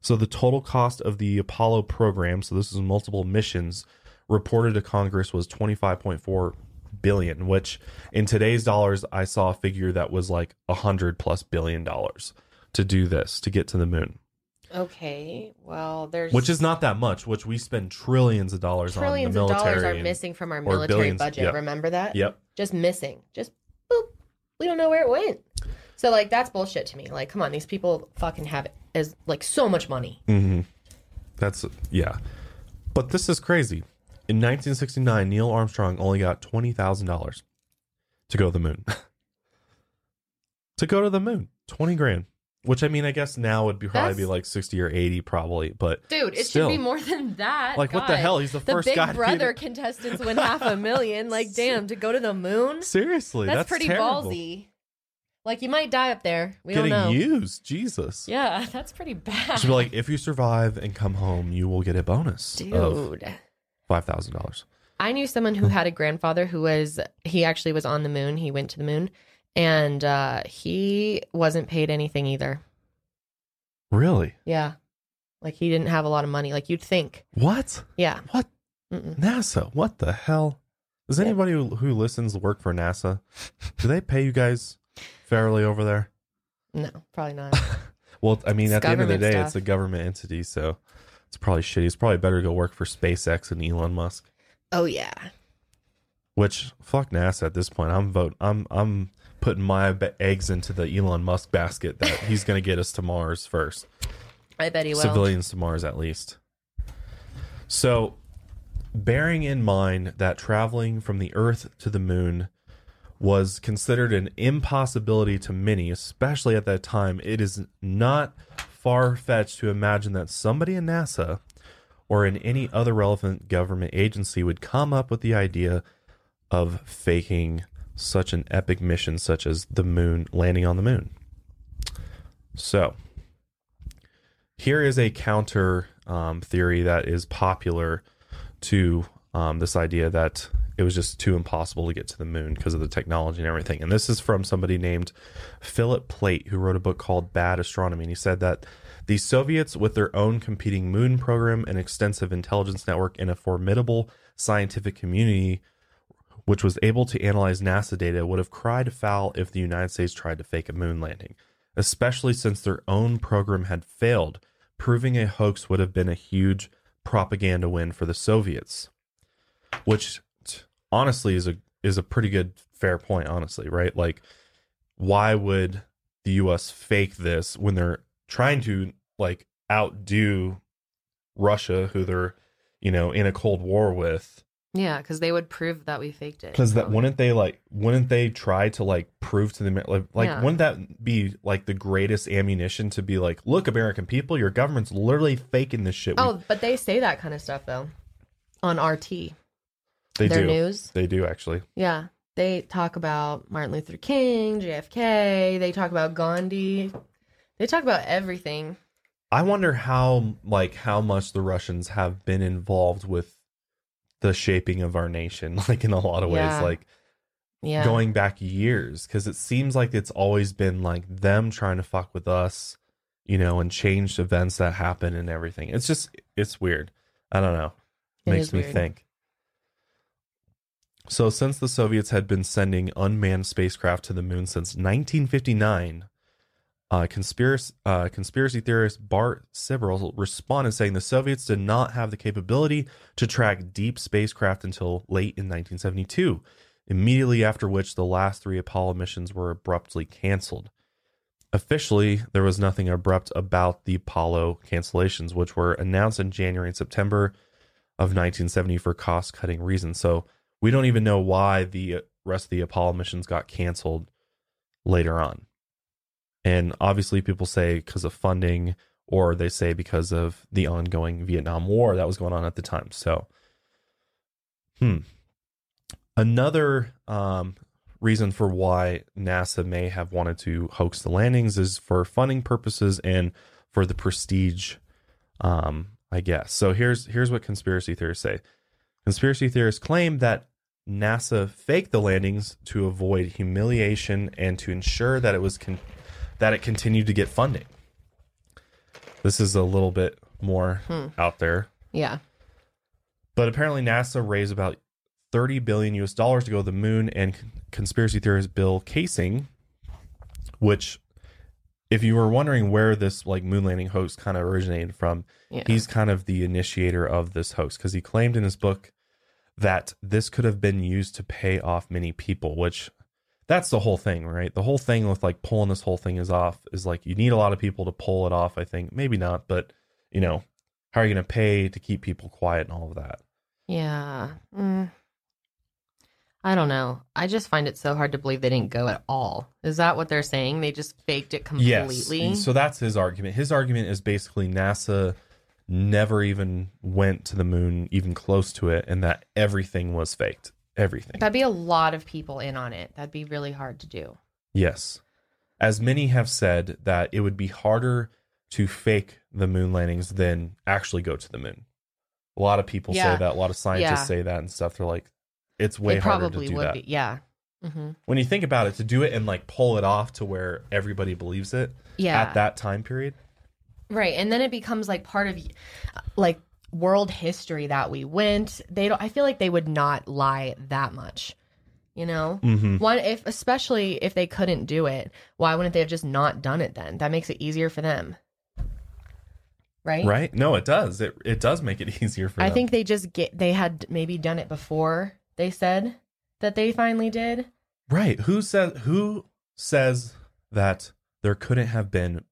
So the total cost of the Apollo program, so this is multiple missions, reported to Congress was 25.4 billion, which in today's dollars I saw a figure that was like 100 plus billion dollars to do this, to get to the moon. Okay, well, there's Which is not that much, which we spend trillions of dollars trillions on of the dollars military. are and- missing from our military billions, budget. yep. Remember that? Yep. just missing. Just boop. We don't know where it went. So like that's bullshit to me. Like, come on, these people fucking have as like so much money. Mm-hmm. That's yeah, but this is crazy. In 1969, Neil Armstrong only got twenty thousand dollars to go to the moon. to go to the moon, twenty grand. Which I mean, I guess now would be probably be like sixty or eighty, probably. But Dude, it still, should be more than that. Like, what the God. hell? He's the first Big guy to be Brother the- contestants win half a million. Like, damn, to go to the moon. Seriously, That's, that's, pretty terrible. ballsy. Like, you might die up there. We don't know. Getting used, Jesus. Yeah, that's pretty bad. Should be like, if you survive and come home, you will get a bonus of Dude. five thousand dollars. I knew someone who had a grandfather who was he actually was on the moon. He went to the moon and uh he wasn't paid anything either. Really? Yeah. Like he didn't have a lot of money like you'd think. What? Yeah. What? Mm-mm. NASA? What the hell? Does anybody who, who listens work for NASA? Do they pay you guys fairly over there? No, probably not. Well, I mean, It's at the end of the day, stuff. it's a government entity, so it's probably shitty. It's probably better to go work for SpaceX and Elon Musk. oh yeah. Which fuck NASA at this point. I'm vote. I'm I'm putting my eggs into the Elon Musk basket that he's going to get us to Mars first. I bet he will. civilians to Mars at least. So, bearing in mind that traveling from the Earth to the moon was considered an impossibility to many, especially at that time, it is not far fetched to imagine that somebody in NASA or in any other relevant government agency would come up with the idea of faking such an epic mission such as the moon landing on the moon. So, here is a counter um, theory that is popular to um, this idea that it was just too impossible to get to the moon because of the technology and everything. And this is from somebody named Philip Plait, who wrote a book called Bad Astronomy. And he said that the Soviets, with their own competing moon program, an extensive intelligence network, and a formidable scientific community, which was able to analyze NASA data, would have cried foul if the United States tried to fake a moon landing, especially since their own program had failed. Proving a hoax would have been a huge propaganda win for the Soviets, which honestly is a is a pretty good fair point honestly, right? Like why would the US fake this when they're trying to like outdo Russia who they're, you know, in a cold war with? Yeah, because they would prove that we faked it. Because that probably. wouldn't they like wouldn't they try to like prove to them like like Yeah. wouldn't that be like the greatest ammunition to be like look American people your government's literally faking this shit. We- Oh, but they say that kind of stuff though on RT. They their do news. they do actually Yeah. They talk about Martin Luther King, JFK. They talk about Gandhi. They talk about everything. I wonder how like how much the Russians have been involved with the shaping of our nation like in a lot of ways like Yeah. going back years because it seems like it's always been like them trying to fuck with us you know and change events that happen and everything it's just it's weird i don't know It makes me weird. think so since the soviets had been sending unmanned spacecraft to the moon since 1959 uh, conspiracy, uh, conspiracy theorist Bart Sibrel responded saying the Soviets did not have the capability to track deep spacecraft until late in 1972, immediately after which the last three Apollo missions were abruptly canceled. Officially, there was nothing abrupt about the Apollo cancellations, which were announced in January and September of 1970 for cost cutting reasons. So we don't even know why the rest of the Apollo missions got canceled later on. And obviously, people say because of funding, or they say because of the ongoing Vietnam War that was going on at the time. So, hmm. Another um, reason for why NASA may have wanted to hoax the landings is for funding purposes and for the prestige, um, I guess. So here's here's what conspiracy theorists say. Conspiracy theorists claim that NASA faked the landings to avoid humiliation and to ensure that it was con- that it continued to get funding. This is a little bit more hmm. out there, Yeah. but apparently NASA raised about 30 billion US dollars to go to the moon and con- conspiracy theorist Bill Kaysing which if you were wondering where this like moon landing hoax kind of originated from, Yeah. he's kind of the initiator of this hoax because he claimed in his book that this could have been used to pay off many people, which that's the whole thing, right? The whole thing with like pulling this whole thing is off is like you need a lot of people to pull it off, I think. Maybe not, but you know, how are you going to pay to keep people quiet and all of that? Yeah. Mm. I don't know. I just find it so hard to believe they didn't go at all. Is that what they're saying? They just faked it completely? Yes. So that's his argument. His argument is basically NASA never even went to the moon, even close to it, and that everything was faked. Everything. That'd be a lot of people in on it. That'd be really hard to do. Yes. As many have said that it would be harder to fake the moon landings than actually go to the moon. A lot of people Yeah. say that. A lot of scientists Yeah. say that and stuff. They're like, it's way it harder to do would that. be. Yeah. hmm When you think about it, to do it and like pull it off to where everybody believes it Yeah. at that time period. Right. And then it becomes like part of like world history that we went. They don't. I feel like they would not lie that much. You know, Mm-hmm. one if especially if they couldn't do it, why wouldn't they have just not done it then? That makes it easier for them, right? Right? No, it does. It it does make it easier for them. I them. think they just get they had maybe done it before they said that they finally did. Right. Who says who says that there couldn't have been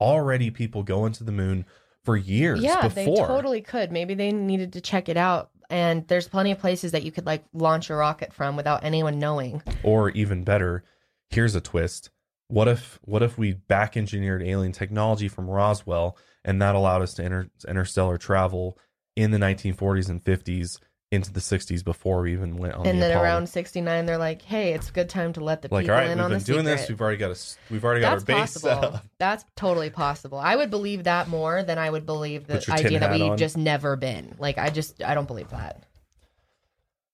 already people going to the moon for years Yeah, before? they totally could. Maybe they needed to check it out. And there's plenty of places that you could like launch a rocket from without anyone knowing. Or even better, here's a twist. What if what if we back engineered alien technology from Roswell and that allowed us to inter- interstellar travel in the 1940s and 50s into the 60s before we even went on and the then Apollo? around 69, they're like, hey, it's a good time to let the like people all right, in we've on been the doing secret. this. We've already got a s- we've already got That's our base set possible. up. That's totally possible. I would believe that more than I would believe the Put your tin idea that hat we've on. just never been. Like, I just, I don't believe that.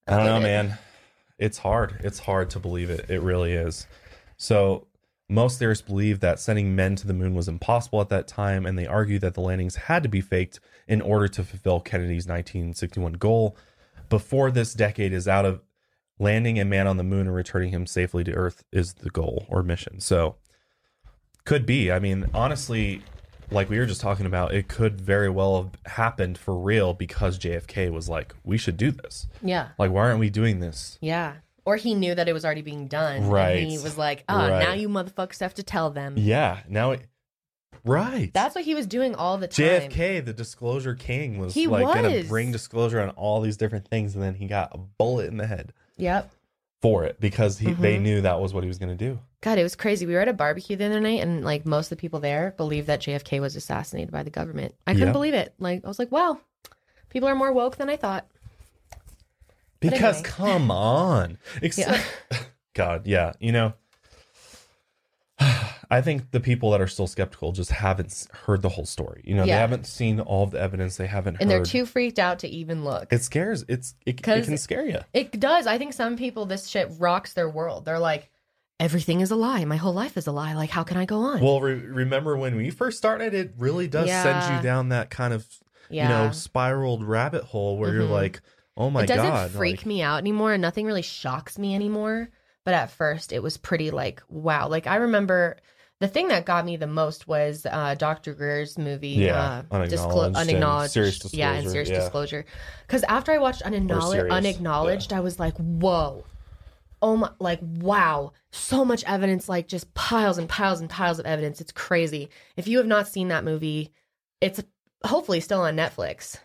I don't know, believe it. man. It's hard. It's hard to believe it. It really is. So, most theorists believe that sending men to the moon was impossible at that time, and they argue that the landings had to be faked in order to fulfill Kennedy's 1961 goal. Before this decade is out of landing a man on the moon and returning him safely to Earth is the goal or mission. So, could be. I mean, honestly, like we were just talking about, it could very well have happened for real because JFK was like, we should do this. Yeah. Like, why aren't we doing this? Yeah. Or he knew that it was already being done. Right. And he was like, oh, Right. now you motherfuckers have to tell them. Yeah. Now, it, right. That's what he was doing all the time. JFK, the disclosure king, was He like going to was. bring disclosure on all these different things, and then he got a bullet in the head Yep. for it because he, they Mhm. knew that was what he was going to do. God, it was crazy. We were at a barbecue the other night, and like most of the people there believed that JFK was assassinated by the government. I couldn't Yeah. believe it. Like, I was like, wow, people are more woke than I thought. Because anyway. come on, except God, yeah, you know. I think the people that are still skeptical just haven't heard the whole story. You know, they haven't seen all of the evidence. They haven't And heard. they're too freaked out to even look. It scares. It's it, it can scare you. It does. I think some people, this shit rocks their world. They're like, everything is a lie. My whole life is a lie. Like, how can I go on? Well, re- remember when we first started? It really does send you down that kind of yeah. you know spiraled rabbit hole where you're Mhm. like, oh my it doesn't god, freak like, me out anymore. and Nothing really shocks me anymore. But at first, it was pretty like, wow. Like, I remember the thing that got me the most was uh, Dr. Greer's movie, Yeah, uh, Unacknowledged and Unacknowledged. Serious Yeah, and Disclosure, Serious yeah. Disclosure. Because after I watched Unacknowledged, Unacknowledged I was like, whoa. Oh my, like, wow. So much evidence, like, just piles and piles and piles of evidence. It's crazy. If you have not seen that movie, it's hopefully still on Netflix.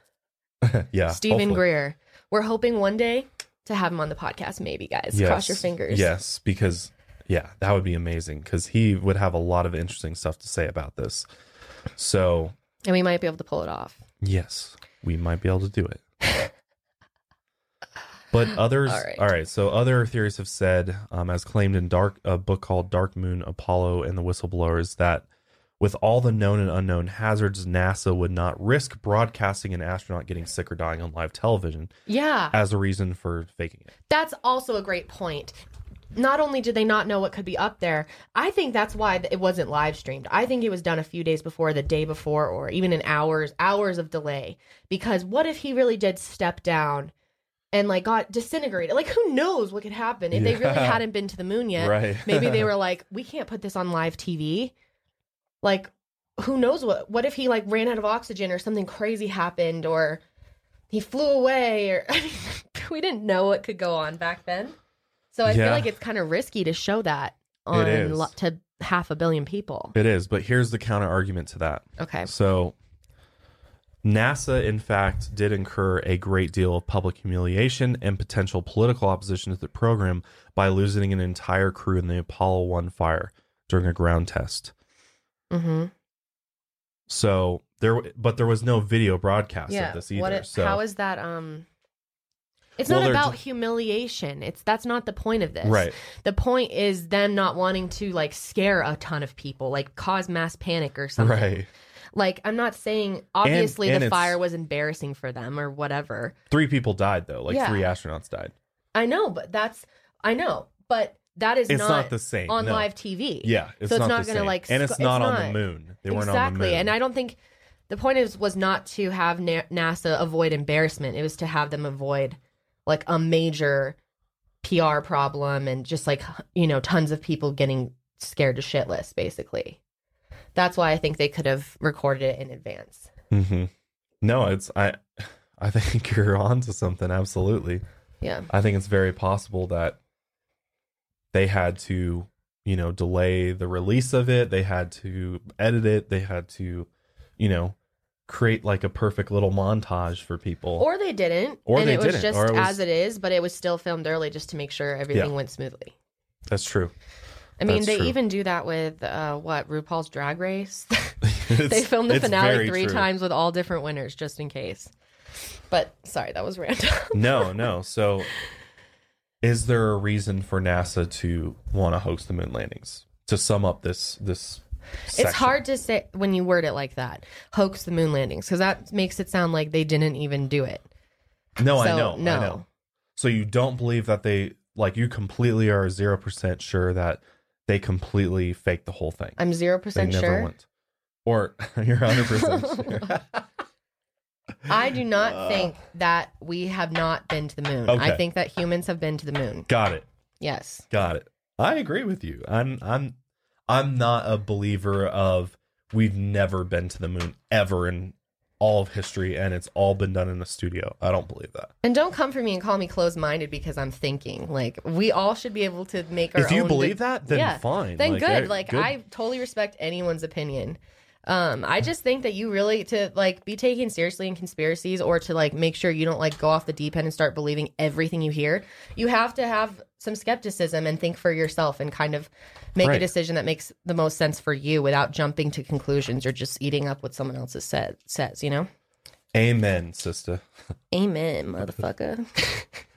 yeah, Steven. Greer. We're hoping one day to have him on the podcast, maybe, guys. Yes, Cross your fingers. Yes, because yeah, that would be amazing because he would have a lot of interesting stuff to say about this. So And we might be able to pull it off. yes, we might be able to do it. But others, All right. all right. So other theories have said, um, as claimed in dark a book called Dark Moon, Apollo, and the Whistleblowers, that with all the known and unknown hazards, NASA would not risk broadcasting an astronaut getting sick or dying on live television Yeah. as a reason for faking it. That's also a great point. Not only did they not know what could be up there, I think that's why it wasn't live streamed. I think it was done a few days before, the day before, or even in hours, hours of delay. Because what if he really did step down and like got disintegrated? Like who knows what could happen if they really hadn't been to the moon yet? Right. maybe they were like, we can't put this on live TV. Like, who knows what? What if he like ran out of oxygen or something crazy happened or he flew away or I mean, we didn't know what could go on back then. So I Yeah. feel like it's kind of risky to show that on is. lo- to half a billion people. It is, but here's the counter argument to that. Okay. So, NASA, in fact, did incur a great deal of public humiliation and potential political opposition to the program by losing an entire crew in the Apollo 1 fire during a ground test. Mm-hmm. So, there, but there was no video broadcast of this either. What? It, so, How is that? Um. It's Well, not about ju- humiliation. It's that's not the point of this. right. The point is them not wanting to like scare a ton of people, like cause mass panic or something. Right. Like I'm not saying obviously and the fire was embarrassing for them or whatever. Three people died, though. Like Yeah. three astronauts died. I know, but that's I know, but that is It's not, not, the same. on no. live TV. Yeah. It's So it's not, not gonna, same. like, and sc- it's not it's on not- the moon. They weren't on the exactly. moon. And I don't think the point is was not to have Na- NASA avoid embarrassment. It was to have them avoid like a major PR problem and just like you know tons of people getting scared to shitless. Basically, that's why I think they could have recorded it in advance. Mm-hmm. No, it's I. I think you're onto something. Absolutely. Yeah. I think it's very possible that they had to, you know, delay the release of it. They had to edit it. They had to, you know, create like a perfect little montage for people. Or they didn't, Or and they it was didn't, just it was- as it is, but it was still filmed early just to make sure everything Yeah. went smoothly. That's true. I mean, That's they true. even do that with uh, what RuPaul's Drag Race. They filmed the finale three true. times with all different winners, just in case. But sorry, that was random. No, no. So, is there a reason for NASA to want to host the moon landings? To sum up this, this. It's hard to say when you word it like that. Hoax the moon landings because that makes it sound like they didn't even do it. No, I So, know. no. I know. So you don't believe that they like you completely are zero percent sure that they completely faked the whole thing. I'm 0% sure. went. Or you're hundred percent sure. I do not uh. think that we have not been to the moon. I think that humans have been to the moon. Got it. Yes. Got it. I agree with you. I'm I'm I'm not a believer of we've never been to the moon ever in all of history and it's all been done in a studio. I don't believe that. And don't come for me and call me closed minded because I'm thinking. Like we all should be able to make our own. If you believe that, then fine. Then Like, good. Like good. I totally respect anyone's opinion. Um, I just think that you really to like be taken seriously in conspiracies or to like make sure you don't like go off the deep end and start believing everything you hear. You have to have some skepticism and think for yourself and kind of make a decision that makes the most sense for you without jumping to conclusions or just eating up what someone else has said says, you know? Amen, sister. Amen, motherfucker.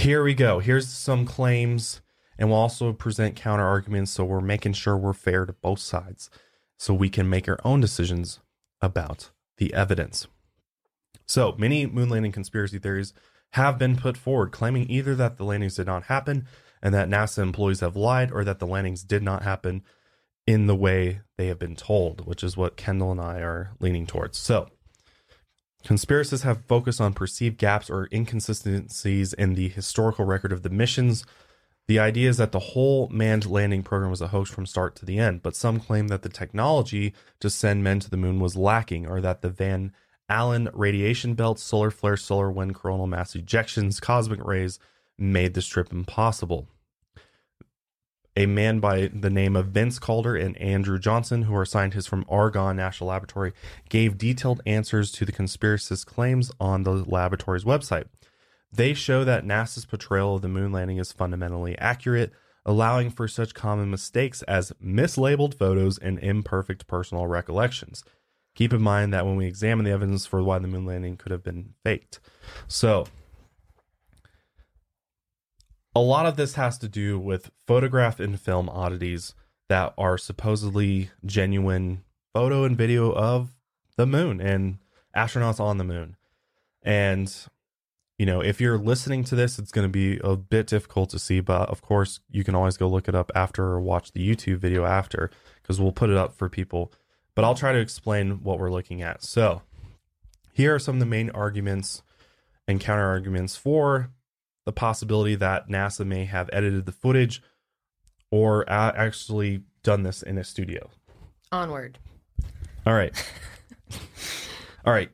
Here we go. Here's some claims, and we'll also present counter arguments. So we're making sure we're fair to both sides so we can make our own decisions about the evidence. So many moon landing conspiracy theories have been put forward, claiming either that the landings did not happen and that NASA employees have lied, or that the landings did not happen in the way they have been told, which is what Kendall and I are leaning towards. So, Conspiracists have focused on perceived gaps or inconsistencies in the historical record of the missions. The idea is that the whole manned landing program was a hoax from start to the end, but some claim that the technology to send men to the moon was lacking, or that the Van Allen radiation belt, solar flare, solar wind, coronal mass ejections, cosmic rays made this trip impossible. A man by the name of Vince Calder and Andrew Johnson, who are scientists from Argonne National Laboratory, gave detailed answers to the conspiracist claims on the laboratory's website. They show that NASA's portrayal of the moon landing is fundamentally accurate, allowing for such common mistakes as mislabeled photos and imperfect personal recollections. Keep in mind that when we examine the evidence for why the moon landing could have been faked. So, a lot of this has to do with photograph and film oddities that are supposedly genuine photo and video of the moon and astronauts on the moon. And you know, if you're listening to this, it's going to be a bit difficult to see, but of course, you can always go look it up after or watch the YouTube video after because we'll put it up for people. But I'll try to explain what we're looking at. So, here are some of the main arguments and counter arguments for the possibility that NASA may have edited the footage or a- actually done this in a studio. Onward. All right. All right.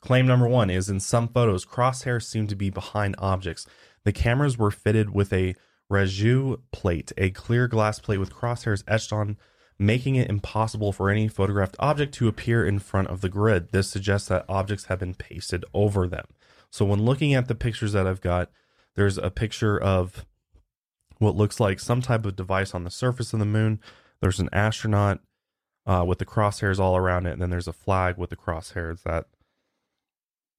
Claim number one is in some photos, crosshairs seem to be behind objects. The cameras were fitted with a Réseau plate, a clear glass plate with crosshairs etched on, making it impossible for any photographed object to appear in front of the grid. This suggests that objects have been pasted over them. So when looking at the pictures that I've got, there's a picture of what looks like some type of device on the surface of the moon. There's an astronaut uh, with the crosshairs all around it, and then there's a flag with the crosshairs that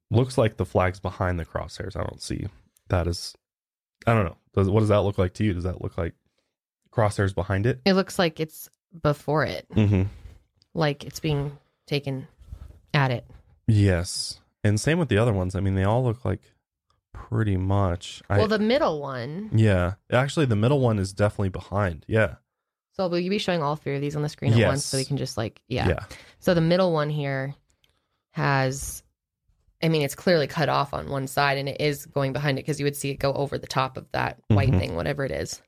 looks like the flag's behind the crosshairs. I don't see that is. I don't know. Does what does that look like to you? Does that look like crosshairs behind it? It looks like it's before it, Mm-hmm. like it's being taken at it. Yes, and same with the other ones. I mean, they all look like pretty much. I, well, the middle one. yeah, actually, the middle one is definitely behind. Yeah, So will you be showing all three of these on the screen at once so we can just like yeah. yeah, So the middle one here has I mean it's clearly cut off on one side and it is going behind it because you would see it go over the top of that white Mhm. thing whatever it is.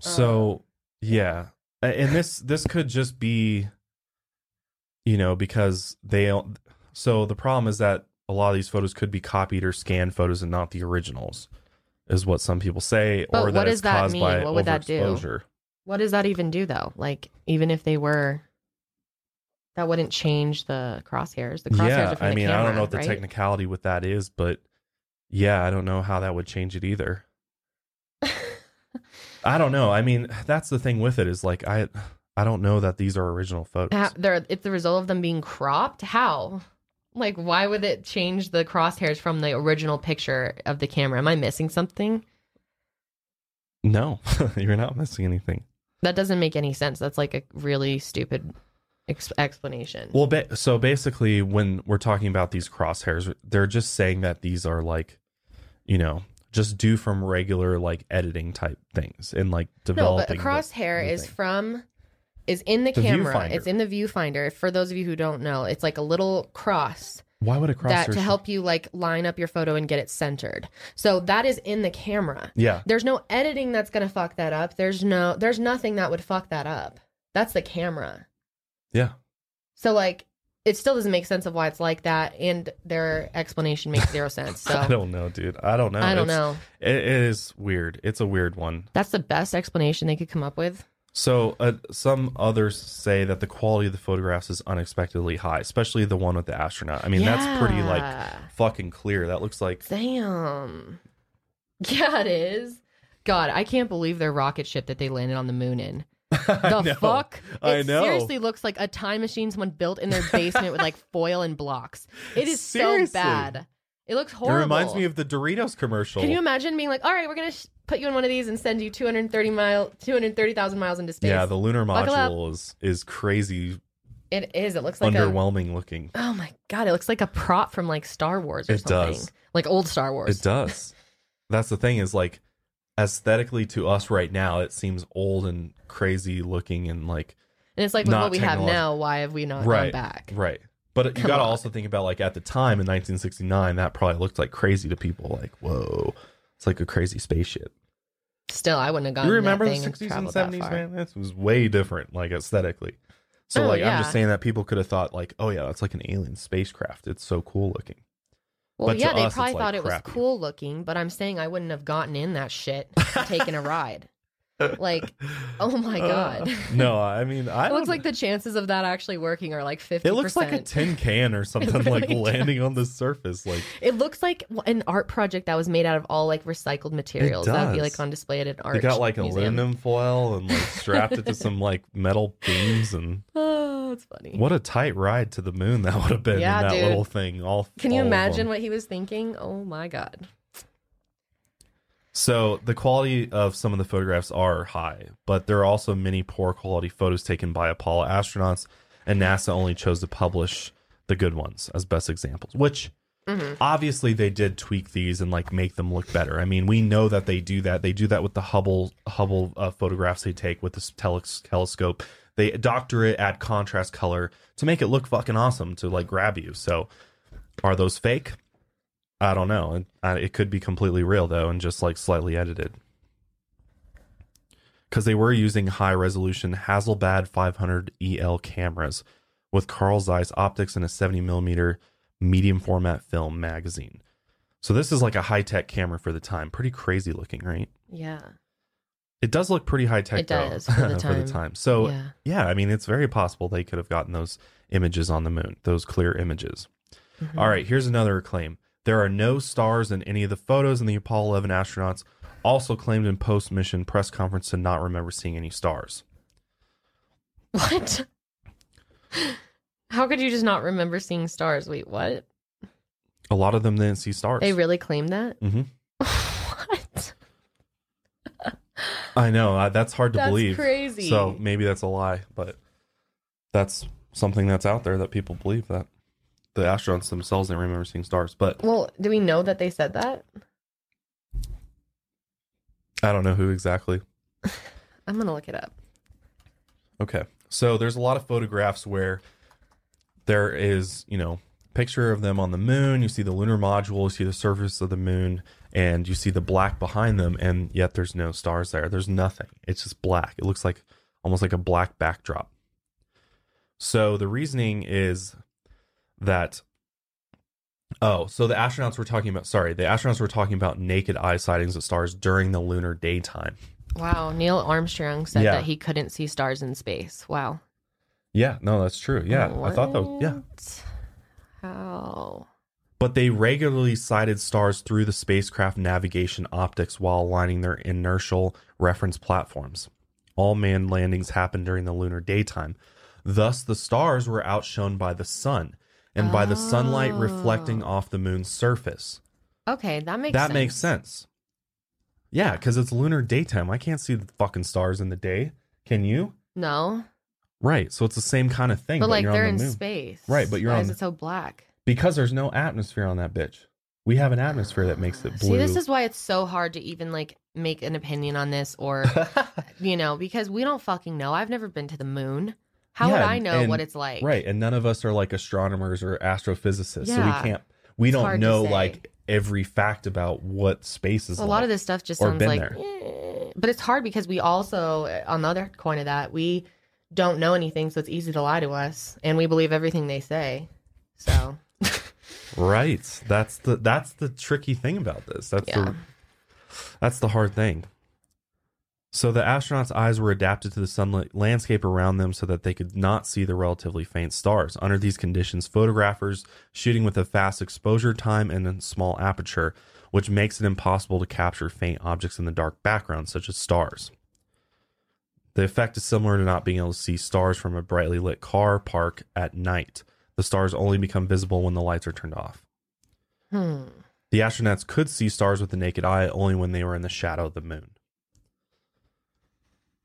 So yeah, and this this could just be, you know, because they. So the problem is that a lot of these photos could be copied or scanned photos and not the originals, is what some people say, But or what that does that caused mean? by What would that do? What does that even do though? Like even if they were that wouldn't change the crosshairs. The crosshairs Yeah, I mean, I don't know what the right? technicality with that is, but yeah, I don't know how that would change it either. I don't know. I mean, that's the thing with it is like I I don't know that these are original photos. How- they're it's the result of them being cropped. How? Like, why would it change the crosshairs from the original picture of the camera? Am I missing something? No, you're not missing anything. That doesn't make any sense. That's like a really stupid ex- explanation. Well, ba- so basically, when we're talking about these crosshairs, they're just saying that these are like, you know, just due from regular like editing type things and like developing. no, but a the- crosshair is from is in the, The camera. It's in the viewfinder. For those of you who don't know, it's like a little cross Why would a cross that to help you like line up your photo and get it centered. So that is in the camera. Yeah, There's no editing that's to fuck that up. There's no there's nothing that would fuck that up. That's the camera. yeah. So like it still doesn't make sense of why it's like that and their explanation makes zero sense. So I don't know, dude. I don't know. I don't It's- know. It, it is weird. It's a weird one. That's the best explanation they could come up with. So uh, some others say that the quality of the photographs is unexpectedly high, especially the one with the astronaut. I mean, that's pretty like fucking clear. That looks like Damn. Yeah, it is. God, I can't believe their rocket ship that they landed on the moon in. The I know. fuck? It I know. seriously looks like a time machine someone built in their basement with like foil and blocks. It is Seriously. so bad. It looks horrible. It reminds me of the Doritos commercial. Can you imagine being like, all right, we're gonna sh- put you in one of these and send you 230 mile, 230,000 miles into space? yeah, the lunar module is is crazy it is. It looks like a. underwhelming looking. Oh my god! It looks like a prop from like Star Wars or It something. does. Like old Star Wars. It does. That's the thing is like aesthetically to us right now, it seems old and crazy looking and like And it's like with what we have now, why have we not right gone back? right. But you got to also think about like at the time in 1969, that probably looked like crazy to people. Like, whoa, it's like a crazy spaceship. Still, I wouldn't have gone. In that. You remember the thing 60s and traveled that 70s, man? This was way different, like aesthetically. So, Oh, like, I'm just saying that people could have thought, like, oh yeah, that's like an alien spacecraft. It's so cool looking. Well, But yeah, they us, probably like, thought it crappy. was cool looking, but I'm saying I wouldn't have gotten in that shit taking a ride. Like, oh my god. Uh, no, I mean, I it looks like the chances of that actually working are like 50%. It looks like a tin can or something like really landing on the surface. Like It looks like an art project that was made out of all like recycled materials. That would be like on display at an art they got like museum. aluminum foil and like strapped it to some like metal beams and Oh, it's funny. what a tight ride to the moon that would have been Yeah, in that dude. little thing. All Can you all imagine what he was thinking? Oh my god. So the quality of some of the photographs are high, but there are also many poor quality photos taken by Apollo astronauts, and NASA only chose to publish the good ones as best examples. Which obviously they did tweak these and like make them look better. I mean, we know that they do that. They do that with the Hubble Hubble uh, photographs they take with this teles- telescope. They doctor it, add contrast color to make it look fucking awesome to like grab you. So, are those fake? I don't know. It, uh, it could be completely real though, and just like slightly edited. Because they were using high resolution Hasselblad 500 EL cameras with Carl Zeiss optics and a 70 millimeter medium format film magazine. So this is like a high tech camera for the time. Pretty crazy looking, right? Yeah. It does look pretty high tech It though, does, for the time. So Yeah. yeah, I mean it's very possible they could have gotten those images on the moon, those clear images. Mm-hmm. All right, here's another claim. There are no stars in any of the photos, and the Apollo 11 astronauts also claimed in post mission press conference to not remember seeing any stars. What? How could you just not remember seeing stars? Wait, what? A lot of them didn't see stars. They really claim that? hmm what? I know that's hard to That's believe. crazy. So maybe that's a lie, but that's something that's out there that people believe that the astronauts themselves didn't remember seeing stars. But Well, do we know that they said that? I don't know who exactly. I'm gonna look it up. Okay. So there's a lot of photographs where there is, you know, picture of them on the moon, you see the lunar module, you see the surface of the moon, and you see the black behind them, and yet there's no stars there. There's nothing. It's just black. It looks like almost like a black backdrop. So the reasoning is that Oh, so the astronauts were talking about sorry, the astronauts were talking about naked eye sightings of stars during the lunar daytime. Wow, Neil Armstrong said Yeah. that he couldn't see stars in space. Wow. Yeah, no, that's true. Yeah. I thought that was, yeah. What? How? but they regularly sighted stars through the spacecraft navigation optics while aligning their inertial reference platforms. All manned landings happened during the lunar daytime. Thus, the stars were outshone by the sun and by the sunlight reflecting Oh. off the moon's surface. Okay, that makes that sense. makes sense. Yeah, because it's lunar daytime. I can't see the fucking stars in the day. Can you? No, Right. So it's the same kind of thing. but like you're they're on in moon. space. Right, but you're Why on is the- it so black? Because there's no atmosphere on that bitch. We have an atmosphere that makes it blue. See, this is why it's so hard to even like make an opinion on this, or you know, because we don't fucking know. I've never been to the moon. How would I know and- what it's like? Right, and none of us are like astronomers or astrophysicists, so we can't. We It's don't know like every fact about what space is. a like. lot of this stuff just sounds like, eh. but it's hard because we also, on the other coin of that, we don't know anything, so it's easy to lie to us, and we believe everything they say. So Right. That's the that's the tricky thing about this. That's Yeah. the that's the hard thing. So the astronauts' eyes were adapted to the sunlit landscape around them so that they could not see the relatively faint stars. Under these conditions, photographers shooting with a fast exposure time and a small aperture, which makes it impossible to capture faint objects in the dark background, such as stars. The effect is similar to not being able to see stars from a brightly lit car park at night. The stars only become visible when the lights are turned off. hmm. The astronauts could see stars with the naked eye only when they were in the shadow of the moon.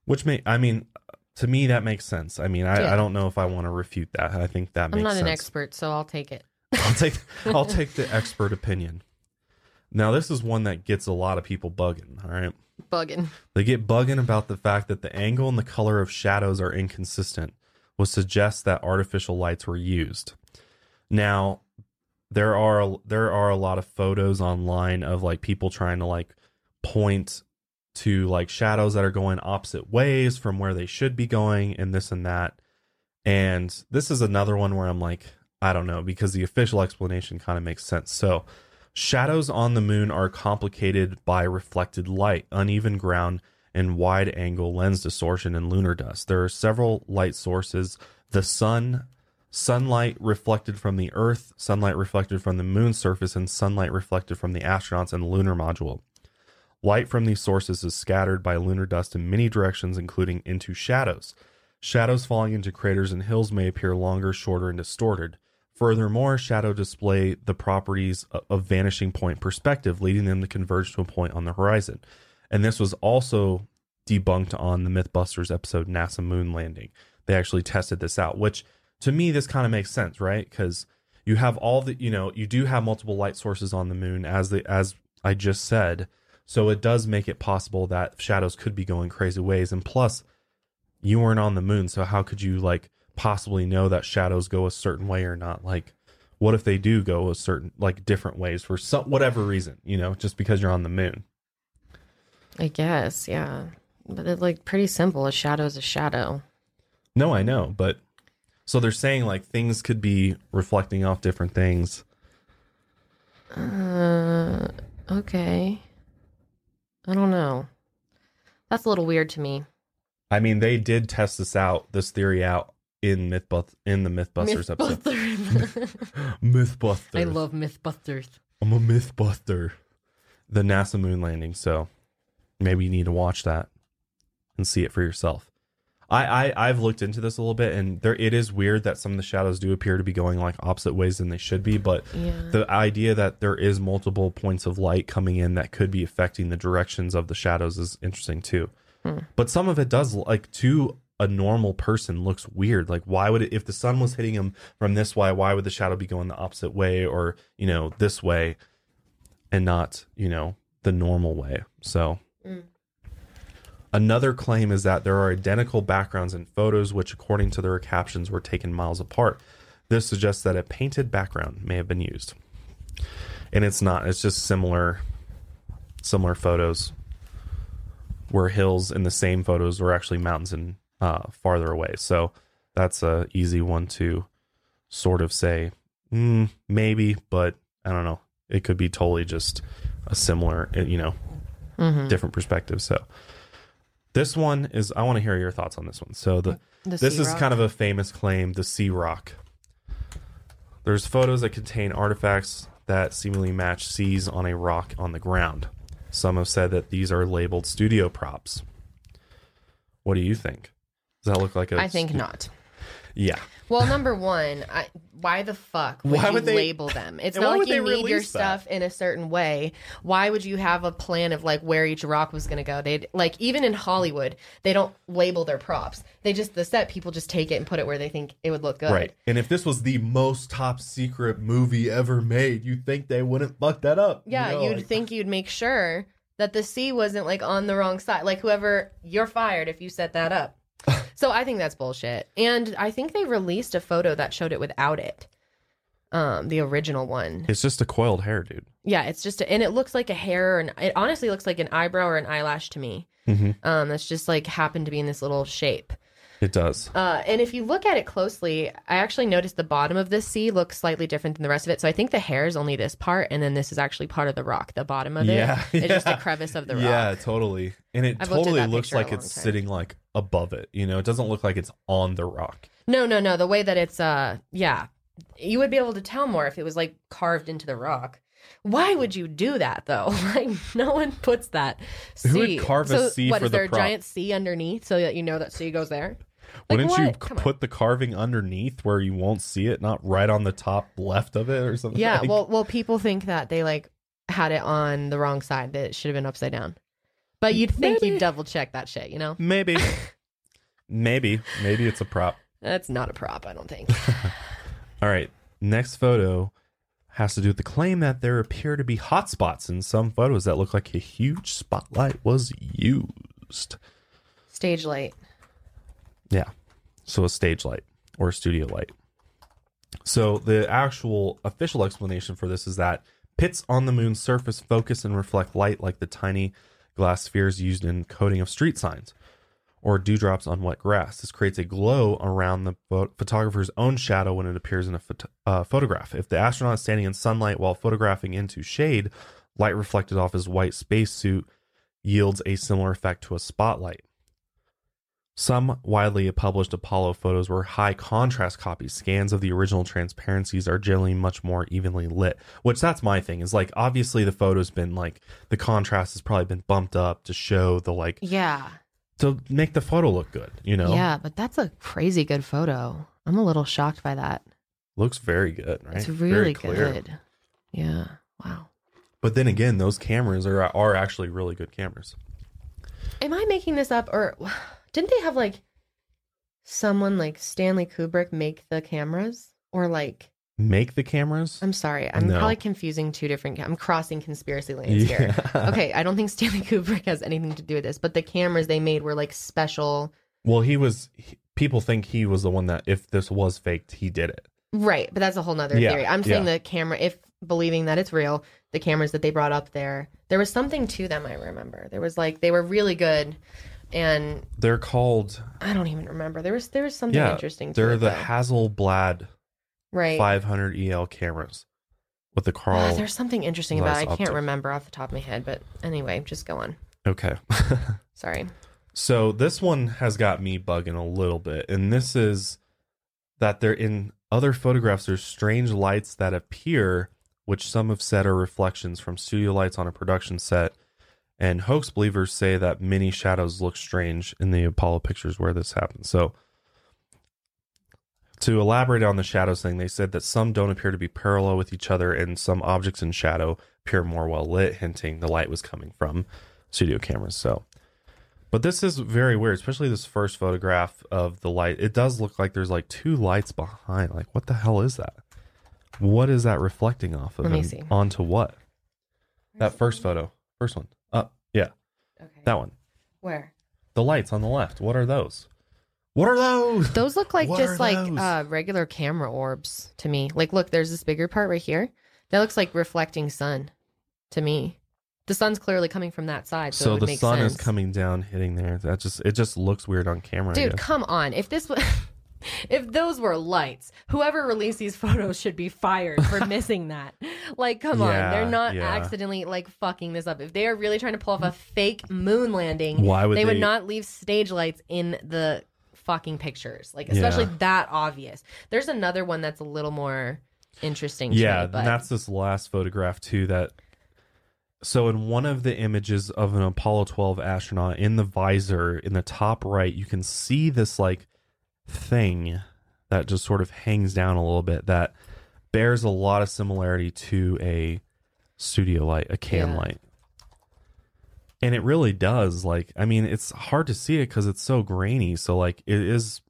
Which may, I mean, to me that makes sense. I mean, I, Yeah. I don't know if I want to refute that. I think that makes. Sense. I'm not sense. an expert, so I'll take it. I'll take I'll take the expert opinion. Now this is one that gets a lot of people bugging. All right, Bugging. they get bugging about the fact that the angle and the color of shadows are inconsistent, which suggests that artificial lights were used. Now, there are there are a lot of photos online of like people trying to like point to like shadows that are going opposite ways from where they should be going and this and that. And this is another one where I'm like, I don't know, because the official explanation kind of makes sense. So, shadows on the moon are complicated by reflected light, uneven ground, and wide angle lens distortion and lunar dust. There are several light sources the sun, sunlight reflected from the Earth, sunlight reflected from the moon's surface, and sunlight reflected from the astronauts and lunar module. Light from these sources is scattered by lunar dust in many directions, including into shadows. Shadows falling into craters and hills may appear longer, shorter, and distorted. Furthermore, shadow display the properties of- vanishing point perspective, leading them to converge to a point on the horizon. And this was also debunked on the Mythbusters episode NASA Moon Landing. They actually tested this out, which to me this kind of makes sense, right? Because you have all the, you know, you do have multiple light sources on the moon, as the as I just said. So it does make it possible that shadows could be going crazy ways. And plus, you weren't on the moon, so how could you like possibly know that shadows go a certain way or not? Like, what if they do go a certain like different ways for some whatever reason? You know, just because you're on the moon. I guess, yeah. But it's like pretty simple. A shadow is a shadow. No, I know, but so they're saying like things could be reflecting off different things. Uh, okay. I don't know. That's a little weird to me. I mean, they did test this out, this theory out in Mythbust in the Mythbusters episode. Mythbusters. Mythbusters. I love Mythbusters. I'm a Mythbuster. The NASA moon landing. So maybe you need to watch that and see it for yourself. I, I I've looked into this a little bit, and there it is weird that some of the shadows do appear to be going like opposite ways than they should be. But Yeah. the idea that there is multiple points of light coming in that could be affecting the directions of the shadows is interesting too. Hmm. But some of it does like to a normal person looks weird. Like why would it if the sun was hitting him from this way, why would the shadow be going the opposite way or you know this way and not you know the normal way? So. Mm. Another claim is that there are identical backgrounds in photos, which, according to their captions, were taken miles apart. This suggests that a painted background may have been used, and it's not. It's just similar, similar photos, where hills in the same photos were actually mountains and uh, farther away. So that's a easy one to sort of say mm, maybe, but I don't know. It could be totally just a similar, you know, different perspective. So this one is. I want to hear your thoughts on this one. So the, The this is kind of a famous claim, the C Rock. There's photos that contain artifacts that seemingly match Cs on a rock on the ground. Some have said that these are labeled studio props. What do you think? Does that look like a? I think stu- not. Yeah. Well, number one, I, why the fuck would Why you would they- label them? It's not like you need your that? stuff in a certain way. Why would you have a plan of like where each rock was going to go? They like even in Hollywood, they don't label their props. They just the set people just take it and put it where they think it would look good. Right. And if this was the most top secret movie ever made, you think they wouldn't fuck that up? you Yeah, know, you'd like- think you'd make sure that the C wasn't like on the wrong side. Like whoever you're fired if you set that up. So I think that's bullshit. And I think they released a photo that showed it without it. Um, the original one. It's just a coiled hair, dude. Yeah, it's just, a, and it looks like a hair, and it honestly looks like an eyebrow or an eyelash to me. Mhm. Um, that's just like happened to be in this little shape. It does. Uh, and if you look at it closely, I actually noticed the bottom of this C looks slightly different than the rest of it. So I think the hair is only this part, and then this is actually part of the rock. The bottom of it, Yeah, it is just a crevice of the rock. Yeah, totally. And it I've totally looks like it's time. sitting like above it. You know, it doesn't look like it's on the rock. No, no, no. The way that it's, uh, yeah, you would be able to tell more if it was like carved into the rock. Why would you do that though? Like no one puts that C. Who would carve a so, C what, for is the there prop? a giant C underneath so that you know that C goes there? Like, Wouldn't you what? c- Come on. put the carving underneath where you won't see it, not right on the top left of it or something? Yeah, like- well, well, people think that they like had it on the wrong side. That it should have been upside down. But you'd think Maybe. you'd double check that shit. You know, maybe, maybe, maybe it's a prop. that's not a prop. I don't think. All right. Next photo has to do with the claim that there appear to be hotspots in some photos that look like a huge spotlight was used. Stage light. Yeah. So a stage light or a studio light. So the actual official explanation for this is that pits on the moon's surface focus and reflect light like the tiny glass spheres used in coating of street signs or dewdrops on wet grass. This creates a glow around the photographer's own shadow when it appears in a uh, photograph. If the astronaut is standing in sunlight while photographing into shade, light reflected off his white spacesuit yields a similar effect to a spotlight. Some widely published Apollo photos were high contrast copies. Scans of the original transparencies are generally much more evenly lit, which that's my thing is like obviously the photo's been like the contrast has probably been bumped up to show the like Yeah. to make the photo look good, you know? Yeah, but that's a crazy good photo. I'm a little shocked by that. Looks very good, right? It's really clear. good. Yeah. Wow. But then again, those cameras are are actually really good cameras. Am I making this up or didn't they have like someone like Stanley Kubrick make the cameras or like Make the cameras? I'm sorry. I'm No. probably confusing two different ca- I'm crossing conspiracy lanes here. Yeah. Okay, I don't think Stanley Kubrick has anything to do with this, but the cameras they made were like special Well, he was he- people think he was the one that if this was faked, he did it. Right, but that's a whole nother Yeah, theory. I'm saying the camera, if believing that it's real, the cameras that they brought up there, there was something to them. I remember there was like they were really good, and They're called I don't even remember. There was there was something yeah, interesting. To they're it, the though. Hasselblad right. 500 EL cameras with the Carl. there's something interesting about. it. I can't optic. remember off the top of my head, but anyway, just go on. okay. Sorry. so this one has got me bugging a little bit, and this is that they're in other photographs there's strange lights that appear, which some have said are reflections from studio lights on a production set, And hoax believers say that many shadows look strange in the Apollo pictures where this happened. So, to elaborate on the shadows thing, they said that some don't appear to be parallel with each other, and some objects in shadow appear more well lit, hinting the light was coming from studio cameras. So, but this is very weird, especially this first photograph of the light. It does look like there's like two lights behind. Like, what the hell is that? What is that reflecting off of? Let me see. Onto what? That first photo, first one. Up, yeah, Okay. that one. Where? The lights on the left. What are those? What are those? Those look like What just like those? uh, regular camera orbs to me. Like, look, there's this bigger part right here. That looks like reflecting sun to me. The sun's clearly coming from that side, so, it So would the make sun sense. is coming down, hitting there. That just it just looks weird on camera. I Dude, guess. come on. If this was. If those were lights, whoever released these photos should be fired for missing that. Like, come on. They're not yeah. accidentally like fucking this up. If they are really trying to pull off a fake moon landing, Why would they, they... would not leave stage lights in the fucking pictures. Like, especially Yeah. that obvious. There's another one that's a little more interesting. to me, yeah, but and that's this last photograph too. That so in one of the images of an Apollo 12 astronaut in the visor in the top right, you can see this like thing that just sort of hangs down a little bit that bears a lot of similarity to a studio light, a can Yeah. light. And it really does. Like, I mean, it's hard to see it because it's so grainy. So, like, it is,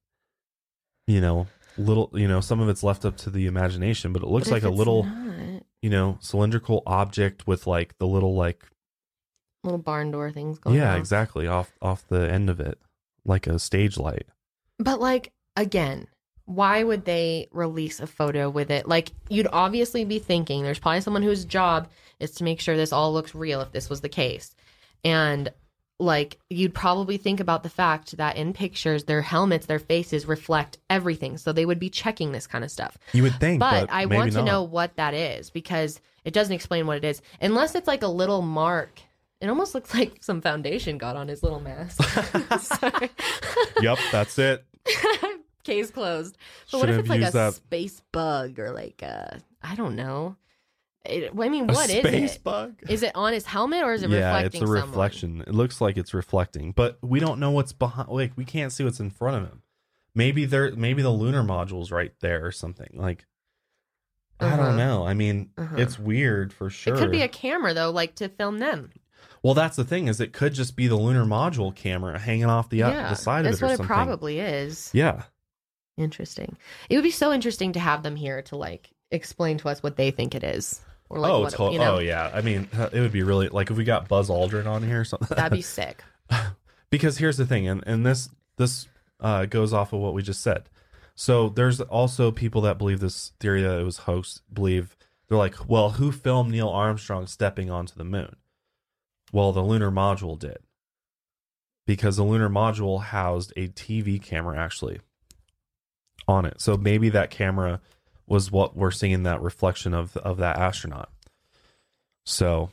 you know, little, you know, some of it's left up to the imagination, but it looks But like a little, not, you know, cylindrical object with like the little, like, little barn door things going yeah, exactly, off off the end of it, like a stage light. But like again, why would they release a photo with it? Like you'd obviously be thinking there's probably someone whose job is to make sure this all looks real if this was the case. And like you'd probably think about the fact that in pictures their helmets, their faces reflect everything. So they would be checking this kind of stuff. You would think, But, but, I want to know what that is because it doesn't explain what it is. Unless it's like a little mark. It almost looks like some foundation got on his little mask. Yep, that's it. Case closed. But what if it's like a that- space bug or like a I don't know. It, I mean, what is space it? bug? Is it on his helmet or is it yeah, reflecting it's a someone? reflection. It looks like it's reflecting, but we don't know what's behind. Like we can't see what's in front of him. Maybe there, maybe the lunar module's right there or something. Like I Uh-huh. don't know. I mean, Uh-huh. it's weird for sure. It could be a camera though, like to film them. Well, that's the thing is it could just be the lunar module camera hanging off the uh, yeah, the side that's of it or what it probably is. Yeah, Interesting. It would be so interesting to have them here to like explain to us what they think it is, or like oh, what to- you know. oh yeah. I mean, it would be really like if we got Buzz Aldrin on here or something. That'd be sick. because here's the thing and, and this this uh, goes off of what we just said so there's also people that believe this theory that it was hoax believe they're like well who filmed neil armstrong stepping onto the moon well the lunar module did because the lunar module housed a tv camera actually on it so maybe that camera was what we're seeing that reflection of of that astronaut so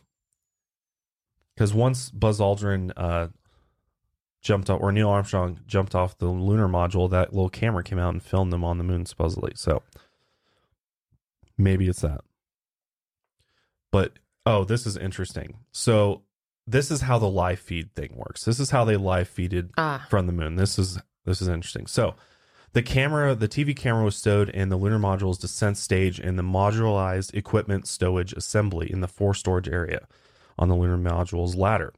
because once buzz aldrin uh jumped off, or Neil Armstrong jumped off the lunar module, that little camera came out and filmed them on the moon, supposedly. So maybe it's that. But oh, this is interesting. So this is how the live feed thing works. This is how they live feeded Ah, from the moon. This is this is interesting. So the camera, the TV camera was stowed in the lunar module's descent stage in the modularized equipment stowage assembly in the fore storage area on the lunar module's ladder.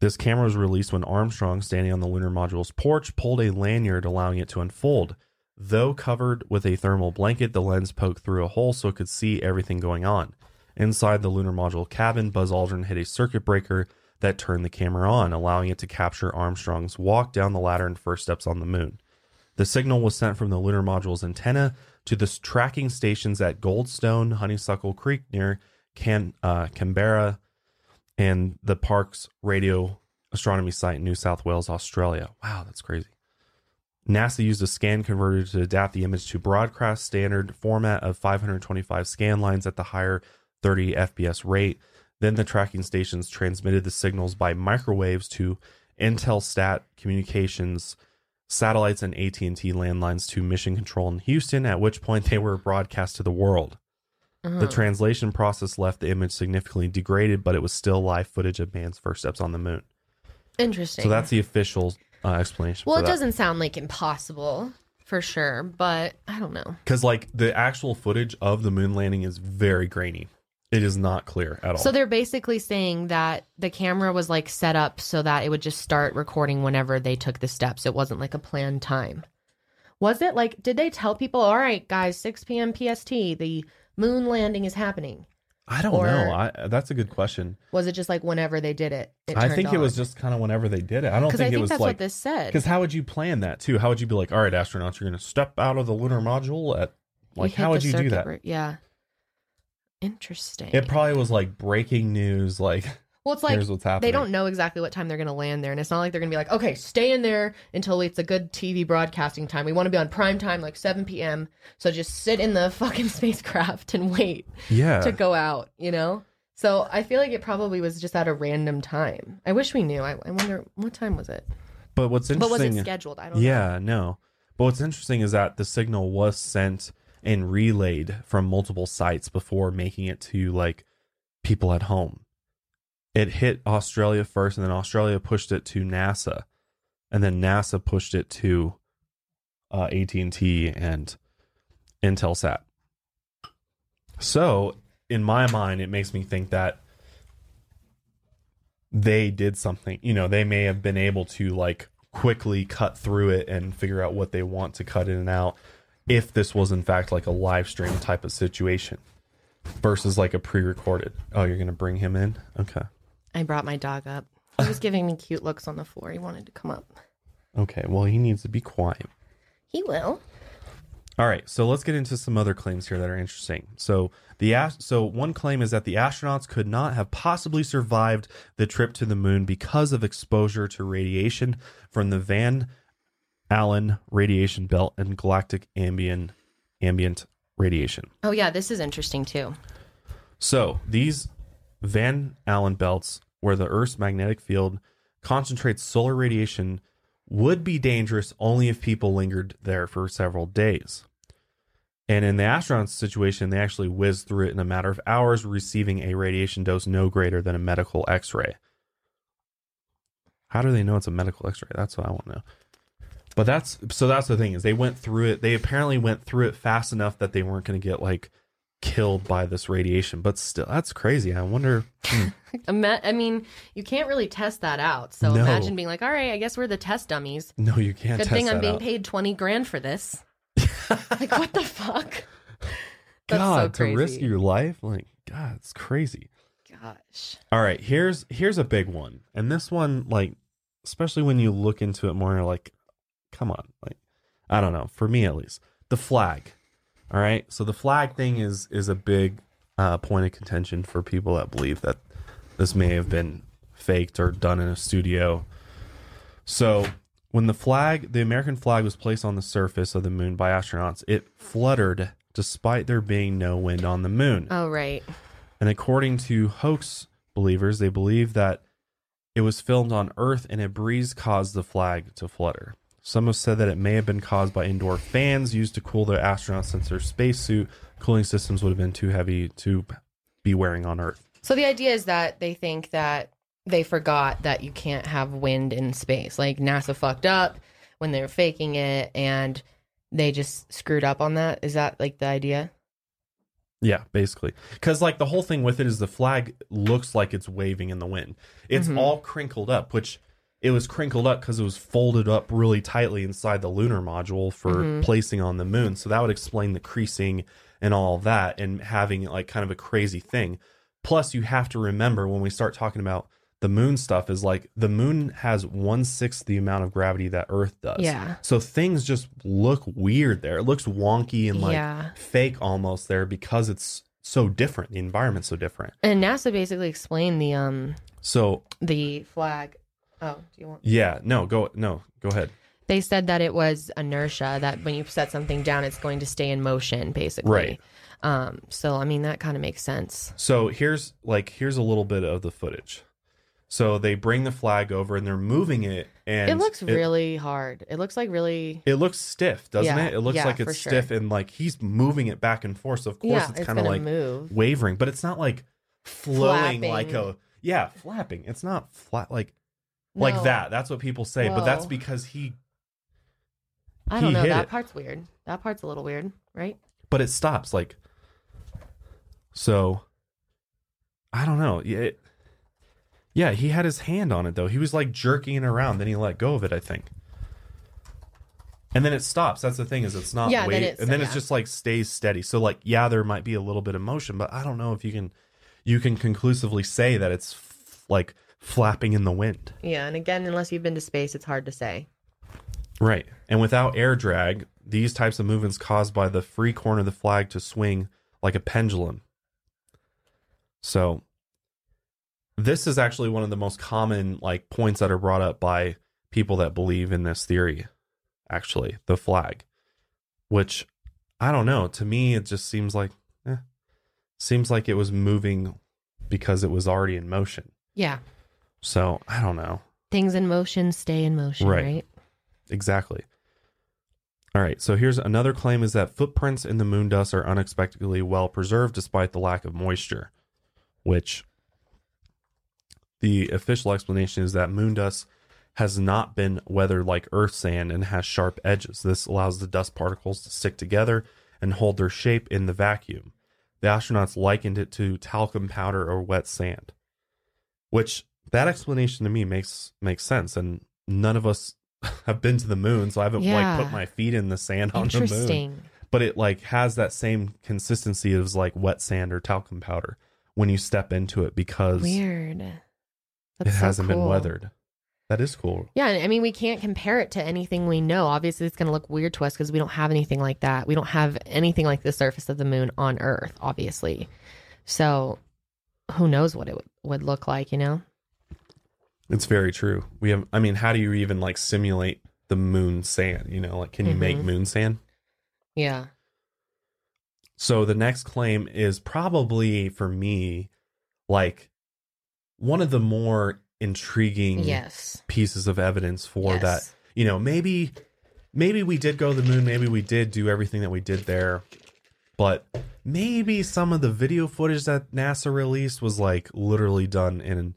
This camera was released when Armstrong, standing on the lunar module's porch, pulled a lanyard allowing it to unfold. Though covered with a thermal blanket, the lens poked through a hole so it could see everything going on. Inside the lunar module cabin, Buzz Aldrin hit a circuit breaker that turned the camera on, allowing it to capture Armstrong's walk down the ladder and first steps on the moon. The signal was sent from the lunar module's antenna to the tracking stations at Goldstone, Honeysuckle Creek near Can, uh, Canberra, and the Parkes radio astronomy site in New South Wales, Australia. Wow, that's crazy. NASA used a scan converter to adapt the image to broadcast standard format of 525 scan lines at the higher 30 FPS rate. Then the tracking stations transmitted the signals by microwaves to Intelsat Communications satellites and AT&T landlines to Mission Control in Houston, at which point they were broadcast to the world. Uh-huh. The translation process left the image significantly degraded, but it was still live footage of man's first steps on the moon. Interesting. So that's the official uh, explanation. well, it that. doesn't sound like impossible for sure, but I don't know. because like the actual footage of the moon landing is very grainy. It is not clear at all. So they're basically saying that the camera was like set up so that it would just start recording whenever they took the steps. It wasn't like a planned time. Was it like, did they tell people, all right, guys, 6 p.m. PST, the moon landing is happening? I don't or- know. I, that's a good question. Was it just like whenever they did it? I think it was just kind of whenever they did it. I don't Because think, I think it was that's like what this said. Because how would you plan that too? How would you be like, all right, astronauts, you're going to step out of the lunar module at You like hit how would the you do circuit that? break- Yeah. Interesting. It probably was like breaking news. Like well, it's like here's what's happening. they don't know exactly what time they're going to land there, and it's not like they're going to be like, okay, stay in there until it's a good TV broadcasting time. We want to be on prime time, like 7 p.m. So just sit in the fucking spacecraft and wait yeah. to go out. You know. So I feel like it probably was just at a random time. I wish we knew. I, I wonder what time was it. but what's interesting? But was it scheduled? I don't know. yeah, no. But what's interesting is that the signal was sent and relayed from multiple sites before making it to like people at home. It hit Australia first, and then Australia pushed it to NASA, and then NASA pushed it to uh, AT and T and Intelsat. So, in my mind, it makes me think that they did something. You know, they may have been able to like quickly cut through it and figure out what they want to cut in and out if this was in fact like a live stream type of situation versus like a pre-recorded. Oh, you're going to bring him in? Okay. I brought my dog up. He was giving me cute looks on the floor. He wanted to come up. Okay. Well, he needs to be quiet. He will. All right, so let's get into some other claims here that are interesting. So the so one claim is that the astronauts could not have possibly survived the trip to the moon because of exposure to radiation from the Van Allen radiation belt and galactic ambient ambient radiation. Oh yeah, this is interesting too. So these Van Allen belts, where the Earth's magnetic field concentrates solar radiation, would be dangerous only if people lingered there for several days. And in the astronauts situation, they actually whizzed through it in a matter of hours, receiving a radiation dose no greater than a medical x ray. How do they know it's a medical x ray? That's what I want to know. But that's so that's the thing is they went through it. They apparently went through it fast enough that they weren't going to get like killed by this radiation. But still, that's crazy. I wonder. hmm. I mean, you can't really test that out. So No. imagine being like, all right, I guess we're the test dummies. No, you can't. Good thing I'm being out. paid 20 grand for this. like, what the fuck? That's God, so to risk your life, like God, it's crazy. Gosh. All right, here's here's a big one, and this one, like, especially when you look into it more, you're like, come on, like, I don't know. For me, at least, the flag. All right, so the flag thing is is a big uh, point of contention for people that believe that this may have been faked or done in a studio. So when the flag, the American flag, was placed on the surface of the moon by astronauts, it fluttered despite there being no wind on the moon. Oh, right. And according to hoax believers, they believe that it was filmed on Earth and a breeze caused the flag to flutter. Some have said that it may have been caused by indoor fans used to cool the astronauts since their spacesuit cooling systems would have been too heavy to be wearing on Earth. So the idea is that they think that they forgot that you can't have wind in space. Like NASA fucked up when they were faking it and they just screwed up on that. Is that like the idea? Yeah, basically. Because, like, the whole thing with it is the flag looks like it's waving in the wind. It's Mhm. all crinkled up, which it was crinkled up because it was folded up really tightly inside the lunar module for Mhm. placing on the moon. So that would explain the creasing and all that and having, like, kind of a crazy thing. Plus, you have to remember when we start talking about the moon stuff, is like the moon has one sixth the amount of gravity that Earth does. Yeah. So things just look weird there. It looks wonky and like Yeah. fake almost there because it's so different. The environment's so different. And NASA basically explained the um So the flag. Oh, do you want? yeah, no, go no, go ahead. They said that it was inertia that when you set something down, it's going to stay in motion, basically. Right. Um. So I mean, that kind of makes sense. So here's like here's a little bit of the footage. So they bring the flag over and they're moving it, and it looks really hard. It looks like really. It looks stiff, doesn't Yeah, it? It looks yeah, like for it's sure. stiff, and like he's moving it back and forth. So of course yeah, it's it's kind of like move. wavering, but it's not like flowing Flapping. like a yeah flapping. It's not flat like like No. that. That's what people say, but that's because he. I don't he know. That it. part's weird. That part's a little weird, right? But it stops like. So. I don't know. Yeah, It, yeah, he had his hand on it though. He was like jerking it around. Then he let go of it. I think. And then it stops. That's the thing is it's not Yeah, then weight, it's- and then it's just like stays steady. So like yeah, there might be a little bit of motion, but I don't know if you can you can conclusively say that it's f- like flapping in the wind. Yeah, and again, unless you've been to space, it's hard to say. Right. And without air drag, these types of movements caused by the free corner of the flag to swing like a pendulum. So this is actually one of the most common like points that are brought up by people that believe in this theory actually, the flag. Which I don't know, to me it just seems like eh, seems like it was moving because it was already in motion. Yeah, So, I don't know. things in motion stay in motion, Right. right? Exactly. All right, so here's another claim is that footprints in the moon dust are unexpectedly well preserved despite the lack of moisture, which the official explanation is that moon dust has not been weathered like earth sand and has sharp edges. This allows the dust particles to stick together and hold their shape in the vacuum. The astronauts likened it to talcum powder or wet sand, which that explanation to me makes makes sense and none of us have been to the moon, so I haven't Yeah. like put my feet in the sand on the moon. But it like has that same consistency as like wet sand or talcum powder when you step into it because Weird. it so hasn't been weathered. That is cool. Yeah, I mean, we can't compare it to anything we know. Obviously, it's going to look weird to us because we don't have anything like that. We don't have anything like the surface of the moon on Earth, obviously. So, who knows what it would look like, you know? It's very true. We have I mean, how do you even like simulate the moon sand, you know? Like can you make Mhm. moon sand? Yeah. So the next claim is probably for me like one of the more intriguing Yes. pieces of evidence for Yes. that. You know, maybe maybe we did go to the moon, maybe we did do everything that we did there. But maybe some of the video footage that NASA released was like literally done in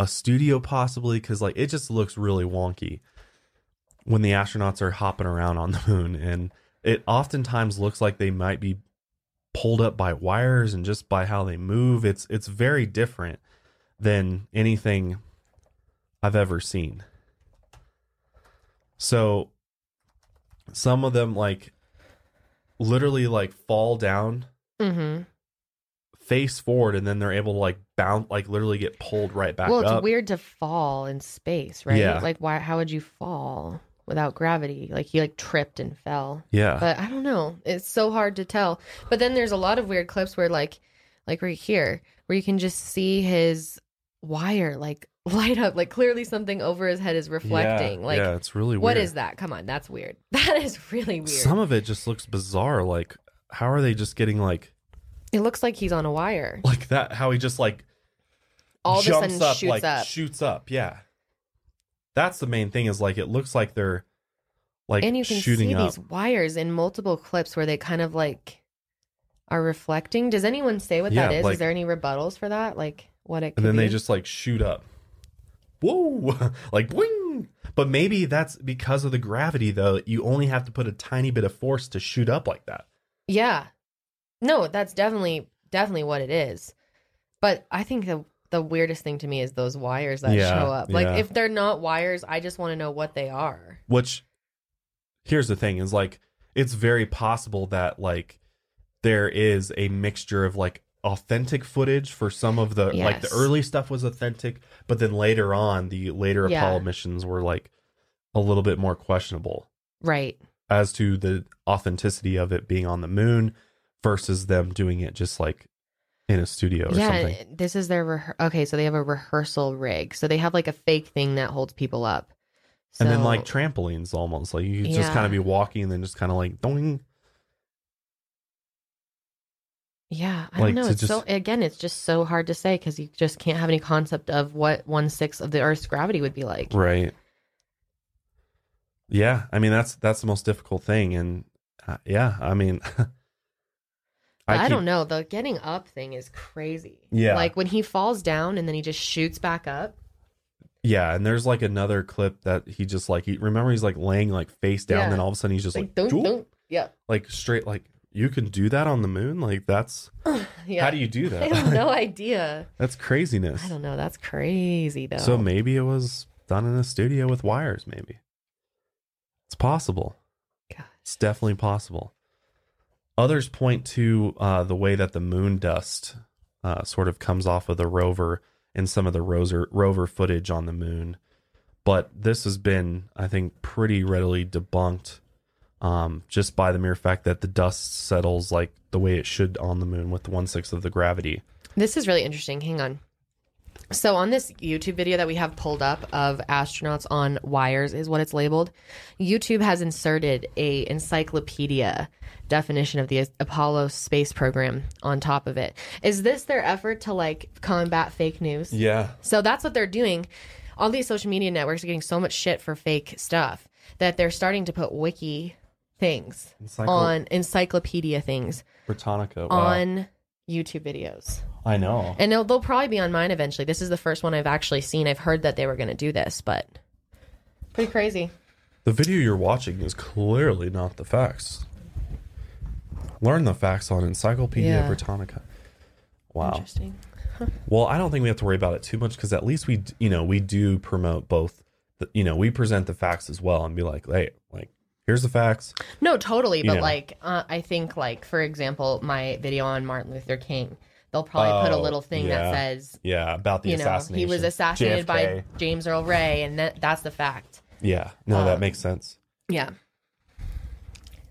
a studio possibly cuz like it just looks really wonky when the astronauts are hopping around on the moon and it oftentimes looks like they might be pulled up by wires and just by how they move it's it's very different than anything I've ever seen. So some of them like literally like fall down Mm-hmm. Face forward and then they're able to like bounce like literally get pulled right back Well, it's up. weird to fall in space, right? Yeah. Like, why? How would you fall without gravity? Like, he like tripped and fell. Yeah. But I don't know. It's so hard to tell. But then there's a lot of weird clips where, like, like right here, where you can just see his wire like light up. Like, clearly something over his head is reflecting. Yeah, like, yeah, it's really what weird. is that? Come on, that's weird. That is really weird. Some of it just looks bizarre like how are they just getting like it looks like he's on a wire. like that how he just like All of a sudden up shoots like up. shoots up yeah that's the main thing is like it looks like they're like and you can shooting see up these wires in multiple clips where they kind of like are reflecting. Does anyone say what that Yeah, is? like- is there any rebuttals for that? Like what it could and then they just like shoot up whoa like boing but maybe that's because of the gravity though you only have to put a tiny bit of force to shoot up like that Yeah. No, that's definitely definitely what it is. But I think the the weirdest thing to me is those wires that Yeah, show up. Like yeah. if they're not wires, I just want to know what they are. which here's the thing is like it's very possible that like there is a mixture of like authentic footage for some of the like the Yes. early stuff was authentic but then later on the later Yeah. apollo missions were like a little bit more questionable Right. as to the authenticity of it being on the moon versus them doing it just like in a studio or yeah, something this is their rehe- okay. So they have a rehearsal rig. So they have like a fake thing that holds people up. So, and then like trampolines almost like you could just kind of be walking and then just kind of like doing Yeah, I Like, don't know. It's so again, it's just so hard to say because you just can't have any concept of what one sixth of the Earth's gravity would be like. Right. Yeah, I mean that's that's the most difficult thing, and uh, yeah, I mean, I, keep- don't know. The getting up thing is crazy. Yeah. like when he falls down and then he just shoots back up. Yeah, and there's like another clip that he just like he remember he's like laying like face down, Yeah. then all of a sudden he's just Like, like, don't, don't. Yeah, like straight like you can do that on the moon, like that's yeah. how do you do that? I have no idea. that's craziness. I don't know. That's crazy though. So maybe it was done in a studio with wires. Maybe it's possible. God. It's definitely possible. Others point to uh, the way that the moon dust uh, sort of comes off of the rover and some of the rover, rover footage on the moon. But this has been, I think, pretty readily debunked um, just by the mere fact that the dust settles like the way it should on the moon with one sixth of the gravity. This is really interesting. Hang on. So on this YouTube video that we have pulled up of astronauts on wires is what it's labeled. YouTube has inserted a encyclopedia definition of the Apollo space program on top of it. Is this their effort to like combat fake news? Yeah. So that's what they're doing. All these social media networks are getting so much shit for fake stuff that they're starting to put wiki things Encyclo- on encyclopedia things Britannica. Wow. on YouTube videos. I know. And they'll, they'll probably be on mine eventually. This is the first one I've actually seen. I've heard that they were going to do this, but pretty crazy. The video you're watching is clearly not the facts. Learn the facts on Encyclopedia Yeah. Britannica. Wow. Interesting. Well, I don't think we have to worry about it too much because at least we, you know, we do promote both. The, you know, we present the facts as well and be like, hey, like, here's the facts. No, totally. But Yeah. like, uh, I think, like for example, my video on Martin Luther King, they'll probably put a Oh, little thing yeah. that says, Yeah, about the you know, assassination. he was assassinated by James Earl Ray, and that, that's the fact. Yeah, no, that um, makes sense. Yeah.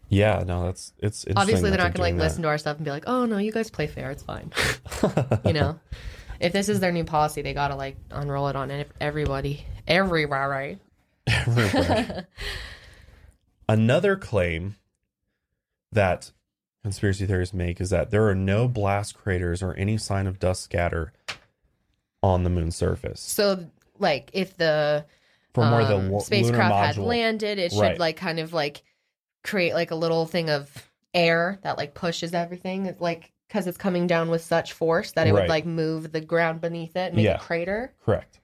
Yeah, no, that's it's interesting Obviously, they're not going to like that. listen to our stuff and be like, "Oh no, you guys play fair. It's fine." you know, if this is their new policy, they got to like unroll it on everybody, everywhere, right? Right. Another claim that conspiracy theorists make is that there are no blast craters or any sign of dust scatter on the moon's surface. So, like, if the From where um, the lu- lunar spacecraft had module- landed, it should Right. like kind of like create like a little thing of air that like pushes everything, It's like because it's coming down with such force that it Right. would like move the ground beneath it, and make Yeah. a crater. Correct.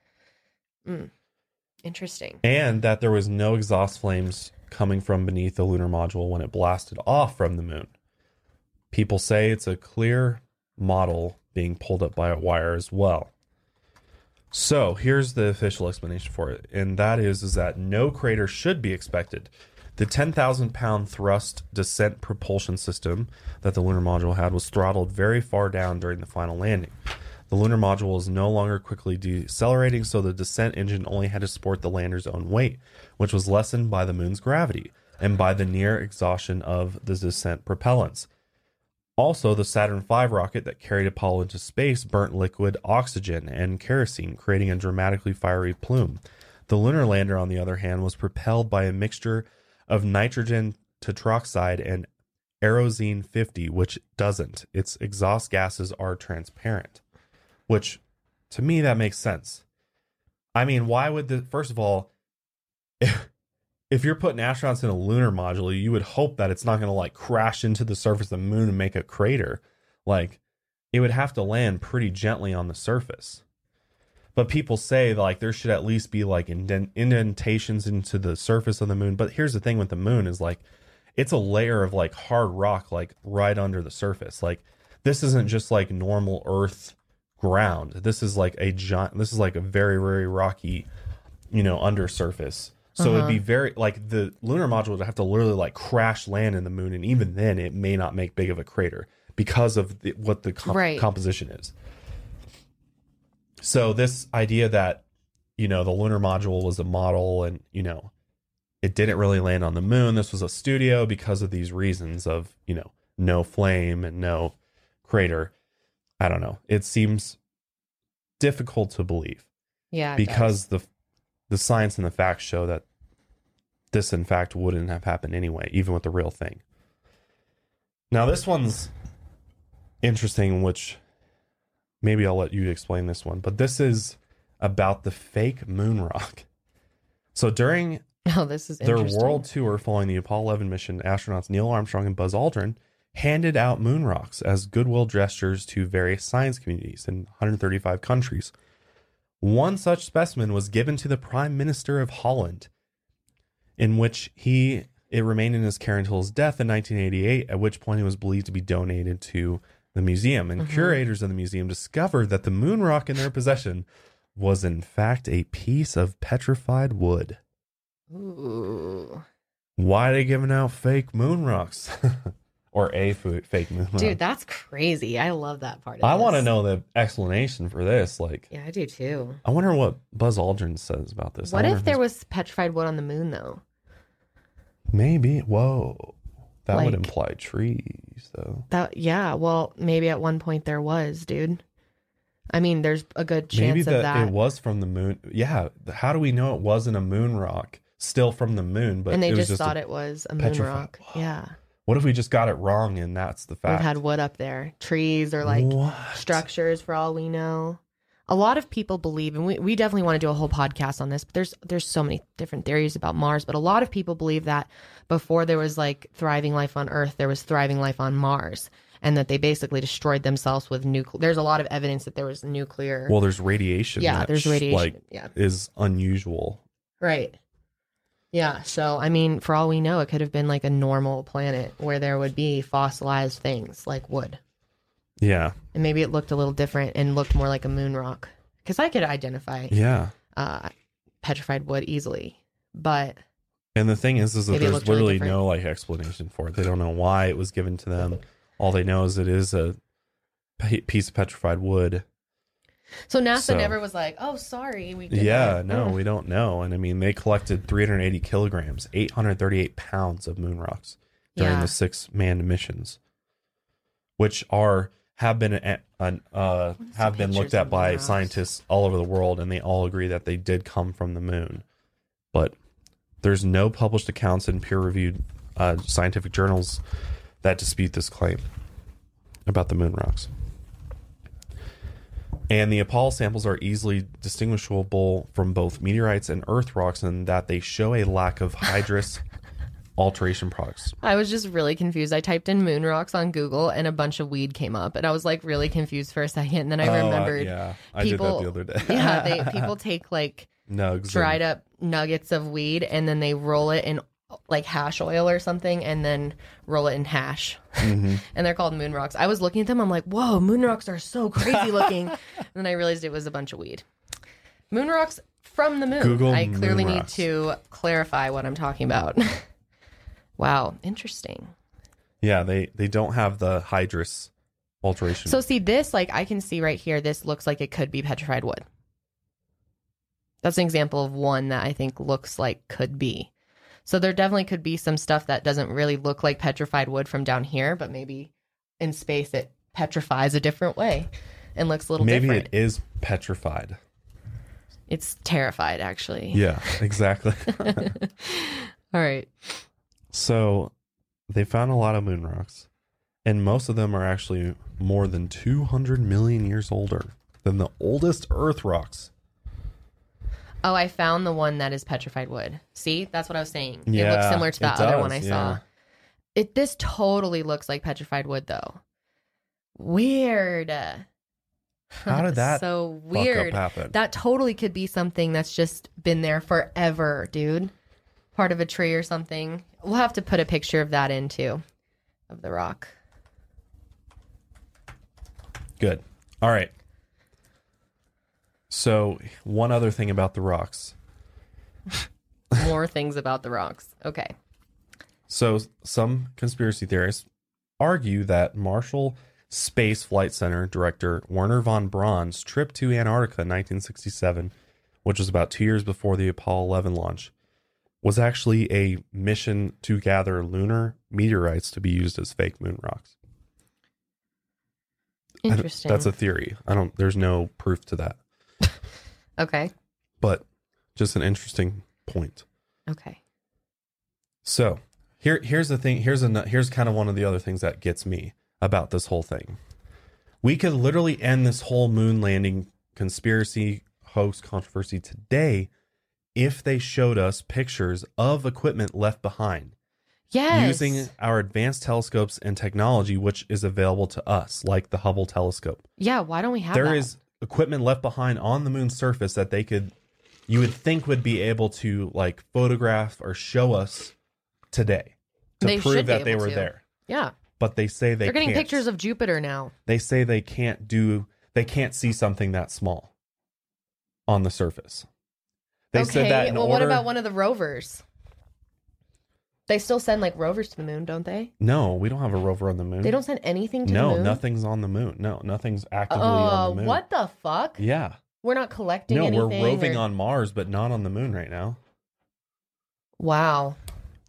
Interesting. And that there was no exhaust flames coming from beneath the lunar module when it blasted off from the moon. People say it's a clear model being pulled up by a wire as well. So here's the official explanation for it, and that is is that no crater should be expected. The 10,000 pound thrust descent propulsion system that the lunar module had was throttled very far down during the final landing. The lunar module is no longer quickly decelerating, so the descent engine only had to support the lander's own weight, which was lessened by the moon's gravity and by the near exhaustion of the descent propellants. Also, the Saturn V rocket that carried Apollo into space burnt liquid oxygen and kerosene, creating a dramatically fiery plume. The lunar lander, on the other hand, was propelled by a mixture of nitrogen tetroxide and Aerozine 50, which doesn't. Its exhaust gases are transparent, which to me, that makes sense. I mean, why would the, first of all, if you're putting astronauts in a lunar module, you would hope that it's not going to like crash into the surface of the moon and make a crater. Like, it would have to land pretty gently on the surface. But people say like there should at least be like indent- indentations into the surface of the moon. But here's the thing with the moon is like it's a layer of like hard rock like right under the surface. Like this isn't just like normal Earth ground. This is like a giant. This is like a very very rocky, you know, undersurface. So it'd be uh-huh. very like the lunar module would have to literally like crash land in the moon, and even then it may not make big of a crater because of the, what the com- Right. composition is. So this idea that you know the lunar module was a model and you know it didn't really land on the moon. This was a studio because of these reasons of you know no flame and no crater. I don't know. It seems difficult to believe Yeah. it does. because the the science and the facts show that this in fact wouldn't have happened anyway even with the real thing now this one's interesting, which maybe I'll let you explain this one, but this is about the fake moon rock. So during Oh, this is their world tour following the Apollo 11 mission, astronauts Neil Armstrong and Buzz Aldrin handed out moon rocks as goodwill gestures to various science communities in 135 countries. One such specimen was given to the Prime Minister of Holland, in which he it remained in his care until his death in 1988, at which point it was believed to be donated to the museum. And mm-hmm. curators of the museum discovered that the moon rock in their possession was in fact a piece of petrified wood. Ooh. Why are they giving out fake moon rocks? or a fake moon? Dude, that's crazy. I love that part I want to know the explanation for this. Like, Yeah, I do too. I wonder what Buzz Aldrin says about this. What if there was petrified wood on the moon though? maybe? Whoa, that would imply trees, though. That yeah, well, maybe at one point there was, dude. I mean, there's a good chance Maybe of that, it was from the moon. Yeah, how do we know it wasn't a moon rock? Still from the moon, but and they it was just, just thought it was a moon petrified- rock. Whoa. Yeah. What if we just got it wrong and that's the fact? We've had wood up there. Trees or like What? structures for all we know. A lot of people believe, and we, we definitely want to do a whole podcast on this, but there's there's so many different theories about Mars. But a lot of people believe that before there was like thriving life on Earth, there was thriving life on Mars. And that they basically destroyed themselves with nuclear. There's a lot of evidence that there was nuclear. Well, there's radiation. Yeah, there's radiation. Like, Yeah. is unusual. Right. Yeah. So, I mean, for all we know, it could have been like a normal planet where there would be fossilized things like wood. Yeah, And maybe it looked a little different and looked more like a moon rock. Because I could identify yeah. uh, petrified wood easily. But And the thing is, is that there's looked really literally no like explanation for it. They don't know why it was given to them. All they know is it is a piece of petrified wood. So NASA So- never was like, oh, sorry. We Yeah, that." no, we don't know. And I mean, they collected 380 kilograms, 838 pounds of moon rocks during Yeah. the six manned missions, which are have been uh, uh, have been looked at by rocks. scientists all over the world, and they all agree that they did come from the moon. But there's no published accounts in peer-reviewed uh, scientific journals that dispute this claim about the moon rocks. And the Apollo samples are easily distinguishable from both meteorites and Earth rocks in that they show a lack of hydrous alteration products. I was just really confused. I typed in moon rocks on Google and a bunch of weed came up. And I was like really confused for a second. And then I Oh, remembered. yeah, I people, did that the other day. yeah, they people take like Nugs. dried and- up nuggets of weed and then they roll it in like hash oil or something and then roll it in hash. Mm-hmm. and they're called moon rocks. I was looking at them, I'm like, whoa, moon rocks are so crazy looking. and then I realized it was a bunch of weed. Moon rocks from the moon. Google I clearly need rocks. to clarify what I'm talking about. wow, interesting. Yeah, they they don't have the hydrous alteration. So see this, like I can see right here, this looks like it could be petrified wood. That's an example of one that I think looks like could be. So there definitely could be some stuff that doesn't really look like petrified wood from down here, but maybe in space it petrifies a different way and looks a little different. maybe different. it is petrified. It's terrified actually. Yeah, exactly. All right. so they found a lot of moon rocks, and most of them are actually more than 200 million years older than the oldest Earth rocks. Oh, I found the one that is petrified wood. See, that's what I was saying. it looks similar to that other one I does, saw. It this totally looks like petrified wood though. Weird. How did that so weird? happen? That totally could be something that's just been there forever, dude. Part of a tree or something. We'll have to put a picture of that in too, of the rock. Good. All right. So, one other thing about the rocks. More things about the rocks. Okay. So, some conspiracy theorists argue that Marshall Space Flight Center director Wernher von Braun's trip to Antarctica in 1967, which was about two years before the Apollo 11 launch, was actually a mission to gather lunar meteorites to be used as fake moon rocks. Interesting. That's a theory. I don't. There's no proof to that, okay. but just an interesting point. Okay. So here, here's the thing. Here's a here's kind of one of the other things that gets me about this whole thing. We could literally end this whole moon landing conspiracy hoax controversy today if they showed us pictures of equipment left behind Yes. using our advanced telescopes and technology, which is available to us, like the Hubble telescope. Yeah, why don't we have There that? is equipment left behind on the moon's surface that they could, you would think, would be able to like photograph or show us today to They should prove be that they able were to. there. Yeah. But they say they They're getting can't. pictures of Jupiter now. They say they can't do. They can't see something that small on the surface. They okay. said that in well, order. what about one of the rovers? They still send like rovers to the moon, don't they? No, we don't have a rover on the moon. They don't send anything to the moon. No, nothing's on the moon. No, nothing's actively Oh, on the moon. what the fuck? Yeah. We're not collecting No, anything. we're roving or- on Mars, but not on the moon right now. Wow,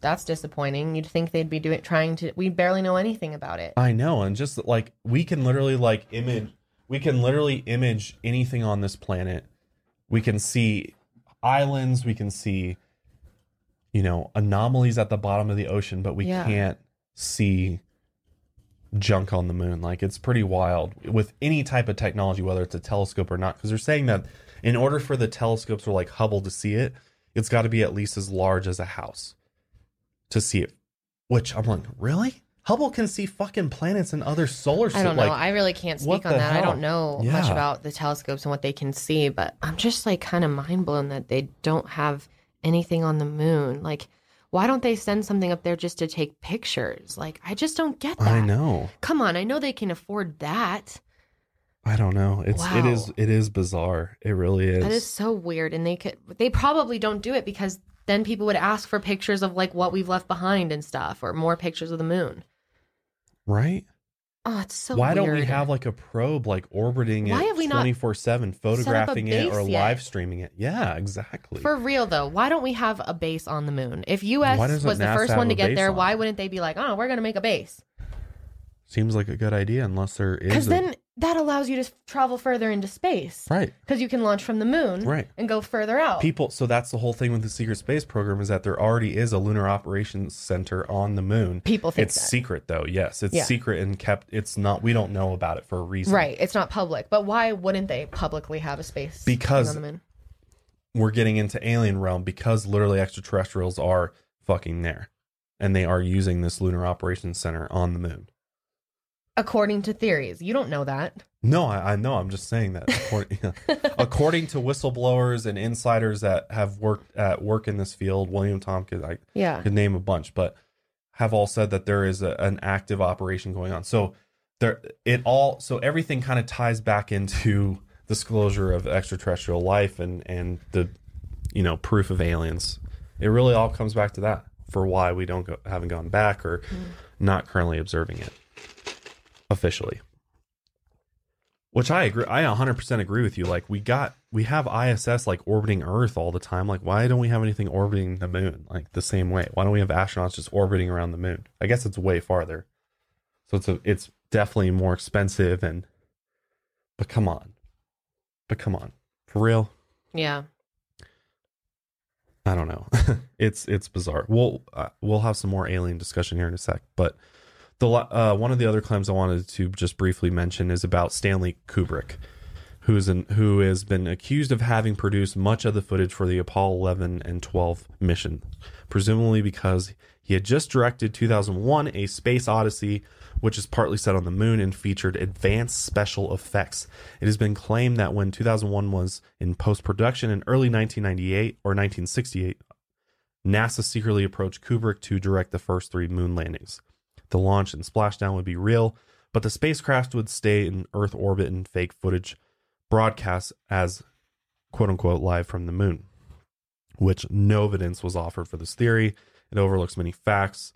that's disappointing. You'd think they'd be doing trying to. We barely know anything about it. I know, and just like we can literally like image, we can literally image anything on this planet. We can see islands, we can see, you know, anomalies at the bottom of the ocean, but we Yeah. can't see junk on the moon. Like it's pretty wild with any type of technology, whether it's a telescope or not. Because they're saying that in order for the telescopes or like Hubble to see it, it's got to be at least as large as a house to see it. Which I'm like, really? Hubble can see fucking planets and other solar systems. I don't know. Like, I really can't speak on that. I don't know much about the telescopes and what they can see, but I'm just like kind of mind blown that they don't have anything on the moon. Like, why don't they send something up there just to take pictures? Like, I just don't get that. I know. Come on, I know they can afford that. I don't know. It's it Wow. is it is bizarre. It really is. That is so weird. And they could, they probably don't do it because then people would ask for pictures of like what we've left behind and stuff, or more pictures of the moon. right? Oh, it's so. Why don't we have like a probe like orbiting Why it have we not twenty four seven, photographing it or yet? live streaming it? Yeah, exactly. For real though, why don't we have a base on the moon? If US was the NASA first one to get there, on why wouldn't they be like, "Oh, we're going to make a base"? Seems like a good idea, unless there is. Because a- then that allows you to travel further into space. right. Because you can launch from the moon, Right. and go further out. People, so that's the whole thing with the secret space program is that there already is a lunar operations center on the moon. People think it's that. secret though. Yes, it's Yeah. secret and kept. It's not. We don't know about it for a reason. right? It's not public, but why wouldn't they publicly have a space Because- on the moon? We're getting into alien realm because literally extraterrestrials are fucking there, and they are using this lunar operations center on the moon. According to theories, you don't know that. No, I, I know. I'm just saying that. According, according to whistleblowers and insiders that have worked at work in this field, William Tompkins, I Yeah. could name a bunch, but have all said that there is a, an active operation going on. So there, it all, so everything kind of ties back into disclosure of extraterrestrial life and and the, you know, proof of aliens. It really all comes back to that for why we don't go, haven't gone back or mm. not currently observing it officially. Which I agree. I 100% agree with you. Like we got, we have ISS like orbiting Earth all the time. Like why don't we have anything orbiting the moon like the same way? Why don't we have astronauts just orbiting around the moon? I guess it's way farther, so it's a, it's definitely more expensive and. But come on, but come on, for real. Yeah. I don't know. it's it's bizarre. We'll uh, we'll have some more alien discussion here in a sec, but the uh, one of the other claims I wanted to just briefly mention is about Stanley Kubrick, who is an, who has been accused of having produced much of the footage for the Apollo 11 and 12 mission, presumably because he had just directed 2001: A Space Odyssey, which is partly set on the moon and featured advanced special effects. It has been claimed that when 2001 was in post production in early 1998 or 1968, NASA secretly approached Kubrick to direct the first three moon landings. The launch and splashdown would be real, but the spacecraft would stay in Earth orbit and fake footage broadcast as quote unquote live from the moon, which no evidence was offered for this theory. It overlooks many facts.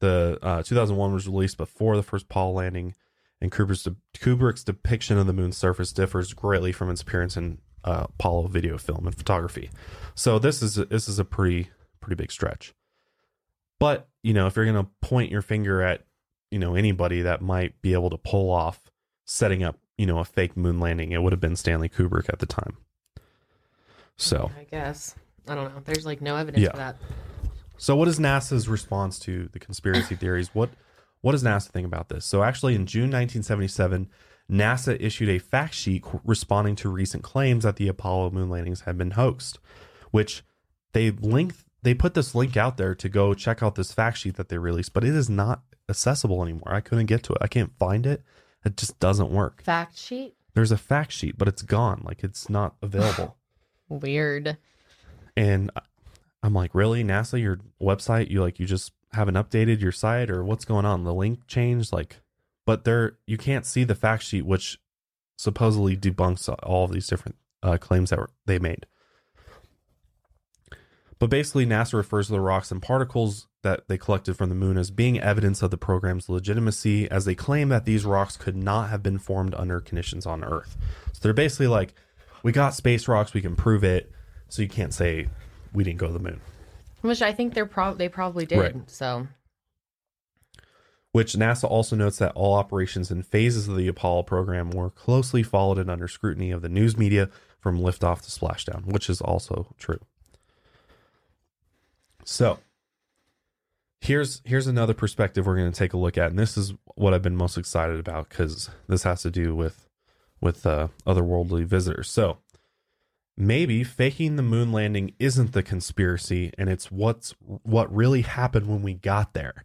The uh, 2001 was released before the first Apollo landing, and Kubrick's, Kubrick's depiction of the moon's surface differs greatly from its appearance in uh, Apollo video film and photography. So this is this is a pretty pretty big stretch. But you know, if you're going to point your finger at you know anybody that might be able to pull off setting up you know a fake moon landing, it would have been Stanley Kubrick at the time. So. I guess. I don't know. There's like no evidence Yeah. for that. So what is NASA's response to the conspiracy theories? What what does NASA think about this? So actually in June 1977, NASA issued a fact sheet responding to recent claims that the Apollo moon landings had been hoaxed, which they linked. They put this link out there to go check out this fact sheet that they released, but it is not accessible anymore. I couldn't get to it. I can't find it. It just doesn't work. Fact sheet. There's a fact sheet, but it's gone. Like it's not available. Weird. and I'm like, really, NASA, your website, you like, you just haven't updated your site, or what's going on? The link changed, like, but there, you can't see the fact sheet, which supposedly debunks all of these different uh, claims that were, they made. But basically, NASA refers to the rocks and particles that they collected from the moon as being evidence of the program's legitimacy, as they claim that these rocks could not have been formed under conditions on Earth. So they're basically like, we got space rocks, we can prove it, so you can't say we didn't go to the moon. Which I think they're prob they probably did. Right. So Which NASA also notes that all operations and phases of the Apollo program were closely followed and under scrutiny of the news media from liftoff to splashdown, which is also true. So here's here's another perspective we're going to take a look at, and this is what I've been most excited about because this has to do with with uh, otherworldly visitors. So maybe faking the moon landing isn't the conspiracy, and it's what's what really happened when we got there.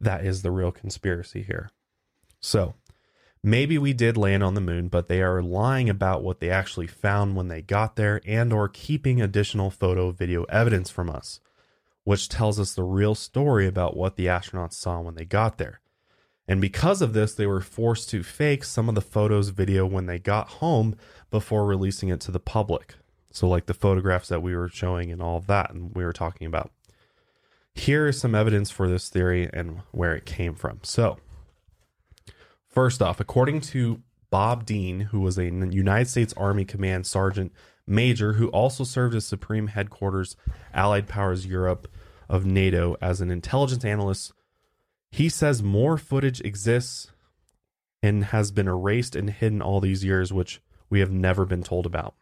That is the real conspiracy here. So maybe we did land on the moon, but they are lying about what they actually found when they got there, and or keeping additional photo video evidence from us which tells us the real story about what the astronauts saw when they got there. And because of this, they were forced to fake some of the photos video when they got home before releasing it to the public. So, like the photographs that we were showing and all of that, and we were talking about. Here is some evidence for this theory and where it came from. So, first off, according to Bob Dean, who was a United States Army Command Sergeant Major who also served as Supreme Headquarters Allied Powers Europe of NATO as an intelligence analyst. He says more footage exists and has been erased and hidden all these years, which we have never been told about.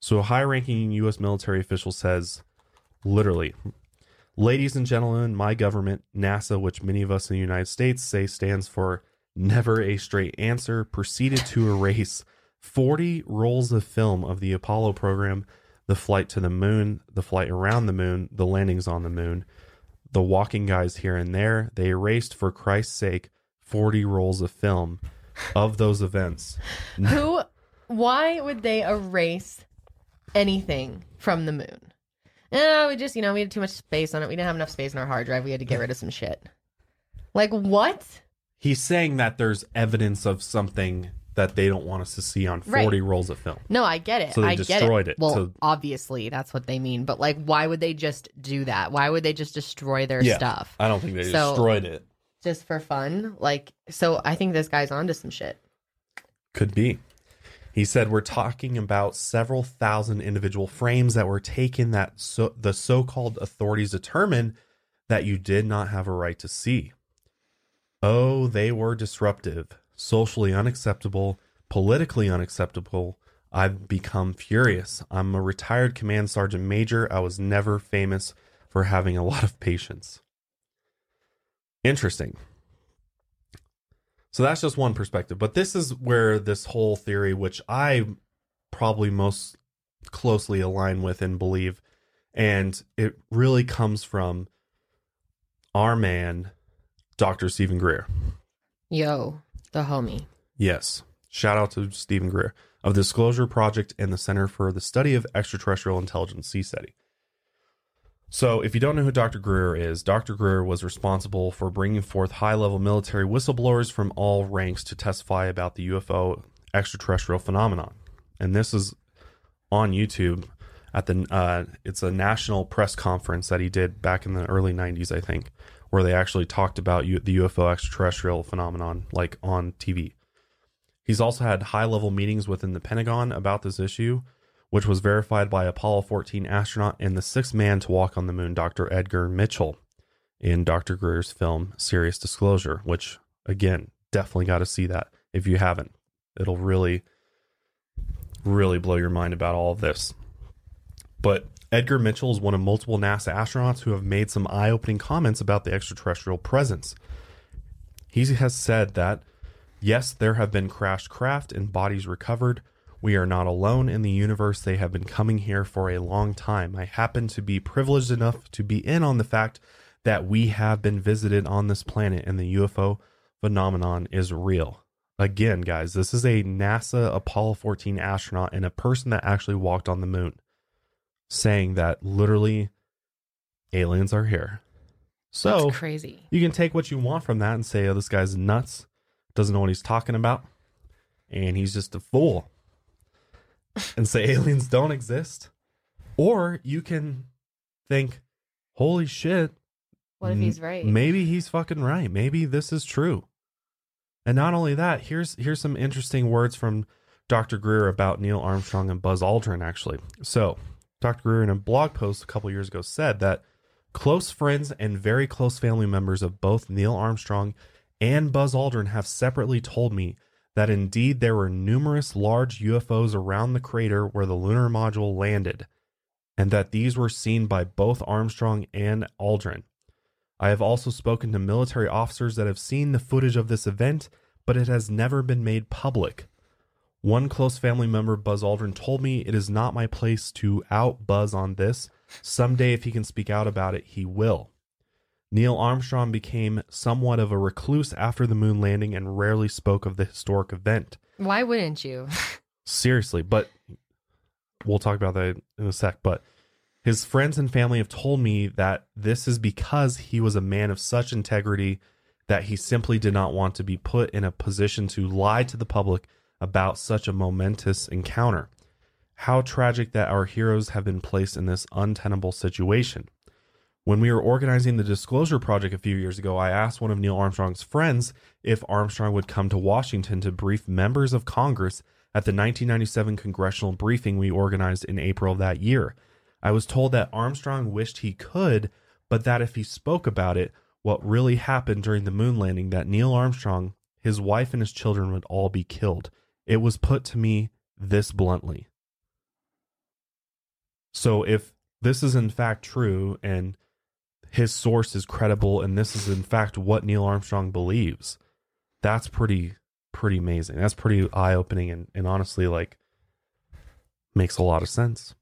So, a high ranking U.S. military official says, literally, Ladies and gentlemen, my government, NASA, which many of us in the United States say stands for never a straight answer, proceeded to erase 40 rolls of film of the Apollo program, the flight to the moon, the flight around the moon, the landings on the moon, the walking guys here and there. They erased, for Christ's sake, 40 rolls of film of those events. who why would they erase anything from the moon? No, we just, you know, we had too much space on it. We didn't have enough space in our hard drive. We had to get rid of some shit. Like what? He's saying that there's evidence of something that they don't want us to see on 40 Right. rolls of film. No, I get it. So they I get destroyed it. Well, So- obviously that's what they mean. But like, why would they just do that? Why would they just destroy their stuff I don't think they So- destroyed it. just for fun? Like, so I think this guy's onto some shit. Could be. He said we're talking about several thousand individual frames that were taken that so, the so-called authorities determined that you did not have a right to see. Oh, they were disruptive, socially unacceptable, politically unacceptable. I've become furious. I'm a retired command sergeant major. I was never famous for having a lot of patience. Interesting. So that's just one perspective. But this is where this whole theory, which I probably most closely align with and believe, and it really comes from our man, Dr. Stephen Greer. Yo, the homie. Yes. Shout out to Stephen Greer of the Disclosure Project and the Center for the Study of Extraterrestrial Intelligence, CSETI. So, if you don't know who Dr. Greer is, Dr. Greer was responsible for bringing forth high level military whistleblowers from all ranks to testify about the UFO extraterrestrial phenomenon. And this is on YouTube at the, uh, it's a national press conference that he did back in the early 90s, I think, where they actually talked about U- the UFO extraterrestrial phenomenon, like on TV. He's also had high level meetings within the Pentagon about this issue, which was verified by Apollo 14 astronaut and the sixth man to walk on the moon, Dr. Edgar Mitchell, in Dr. Greer's film Sirius Disclosure, which, again, definitely got to see that if you haven't. It'll really, really blow your mind about all of this. But Edgar Mitchell is one of multiple NASA astronauts who have made some eye opening comments about the extraterrestrial presence. He has said that Yes, there have been crashed craft and bodies recovered. We are not alone in the universe. They have been coming here for a long time. I happen to be privileged enough to be in on the fact that we have been visited on this planet and the UFO phenomenon is real. Again, guys, this is a NASA Apollo 14 astronaut and a person that actually walked on the moon saying that literally aliens are here. So That's crazy. you can take what you want from that and say, oh, this guy's nuts, doesn't know what he's talking about, and he's just a fool. and say aliens don't exist. Or you can think, holy shit. What if he's right? Maybe he's fucking right. Maybe this is true. And not only that, here's here's some interesting words from Dr. Greer about Neil Armstrong and Buzz Aldrin, actually. So, Dr. Greer in a blog post a couple years ago said that close friends and very close family members of both Neil Armstrong and Buzz Aldrin have separately told me that indeed there were numerous large UFOs around the crater where the lunar module landed, and that these were seen by both Armstrong and Aldrin. I have also spoken to military officers that have seen the footage of this event, but it has never been made public. One close family member, Buzz Aldrin, told me it is not my place to out Buzz on this. Someday, if he can speak out about it, he will. Neil Armstrong became somewhat of a recluse after the moon landing and rarely spoke of the historic event. Why wouldn't you? Seriously, but we'll talk about that in a sec. But his friends and family have told me that this is because he was a man of such integrity that he simply did not want to be put in a position to lie to the public about such a momentous encounter. How tragic that our heroes have been placed in this untenable situation. When we were organizing the Disclosure Project a few years ago, I asked one of Neil Armstrong's friends if Armstrong would come to Washington to brief members of Congress at the 1997 congressional briefing we organized in April of that year. I was told that Armstrong wished he could, but that if he spoke about it, what really happened during the moon landing, that Neil Armstrong, his wife, and his children would all be killed. It was put to me this bluntly. So if this is in fact true and his source is credible and this is in fact what Neil Armstrong believes, that's pretty pretty amazing. That's pretty eye opening and, and honestly like makes a lot of sense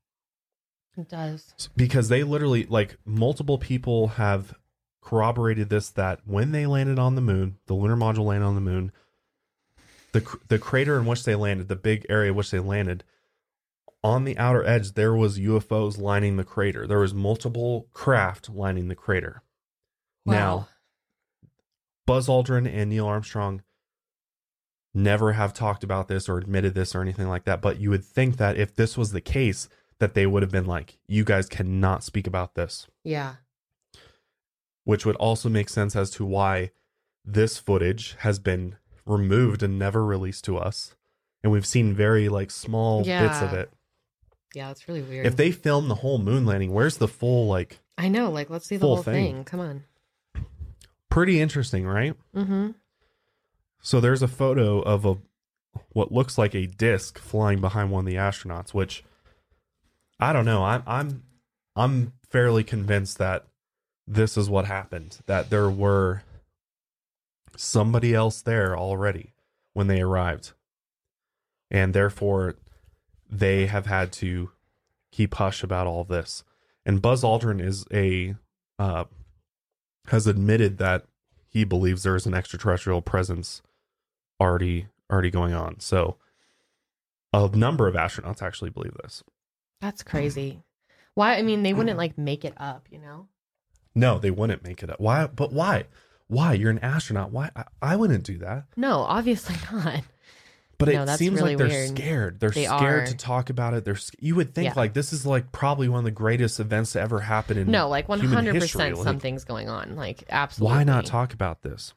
It does. because they literally like multiple people have corroborated this that when they landed on the moon, the lunar module landed on the moon, the the crater in which they landed, the big area in which they landed, on the outer edge there was UFOs lining the crater. There was multiple craft lining the crater. Now, Wow. Buzz Aldrin and Neil Armstrong never have talked about this or admitted this or anything like that, but you would think that if this was the case that they would have been like, you guys cannot speak about this Yeah. which would also make sense as to why this footage has been removed and never released to us. And we've seen very like small bits of it. Yeah, it's really weird. If they filmed the whole moon landing, where's the full like I know, like let's see the Full whole thing. thing. Come on. pretty interesting, right? Mm-hmm. So there's a photo of a what looks like a disc flying behind one of the astronauts, which I don't know. I'm I'm I'm fairly convinced that this is what happened. That there were somebody else there already when they arrived. And therefore they have had to keep hush about all this. And Buzz Aldrin is a uh has admitted that he believes there is an extraterrestrial presence already already going on. So a number of astronauts actually believe this. That's crazy. Why? I mean, they wouldn't like make it up, you know? No, they wouldn't make it up. Why? But why? Why? You're an astronaut. Why? I, I wouldn't do that. No, obviously not. But No, it that's seems really like they're weird. scared. They're They scared are. to talk about it. They're. sc- You would think Yeah. like this is like probably one of the greatest events to ever happen in No, like one human hundred history. percent Like, something's going on. Like absolutely. Why not talk about this?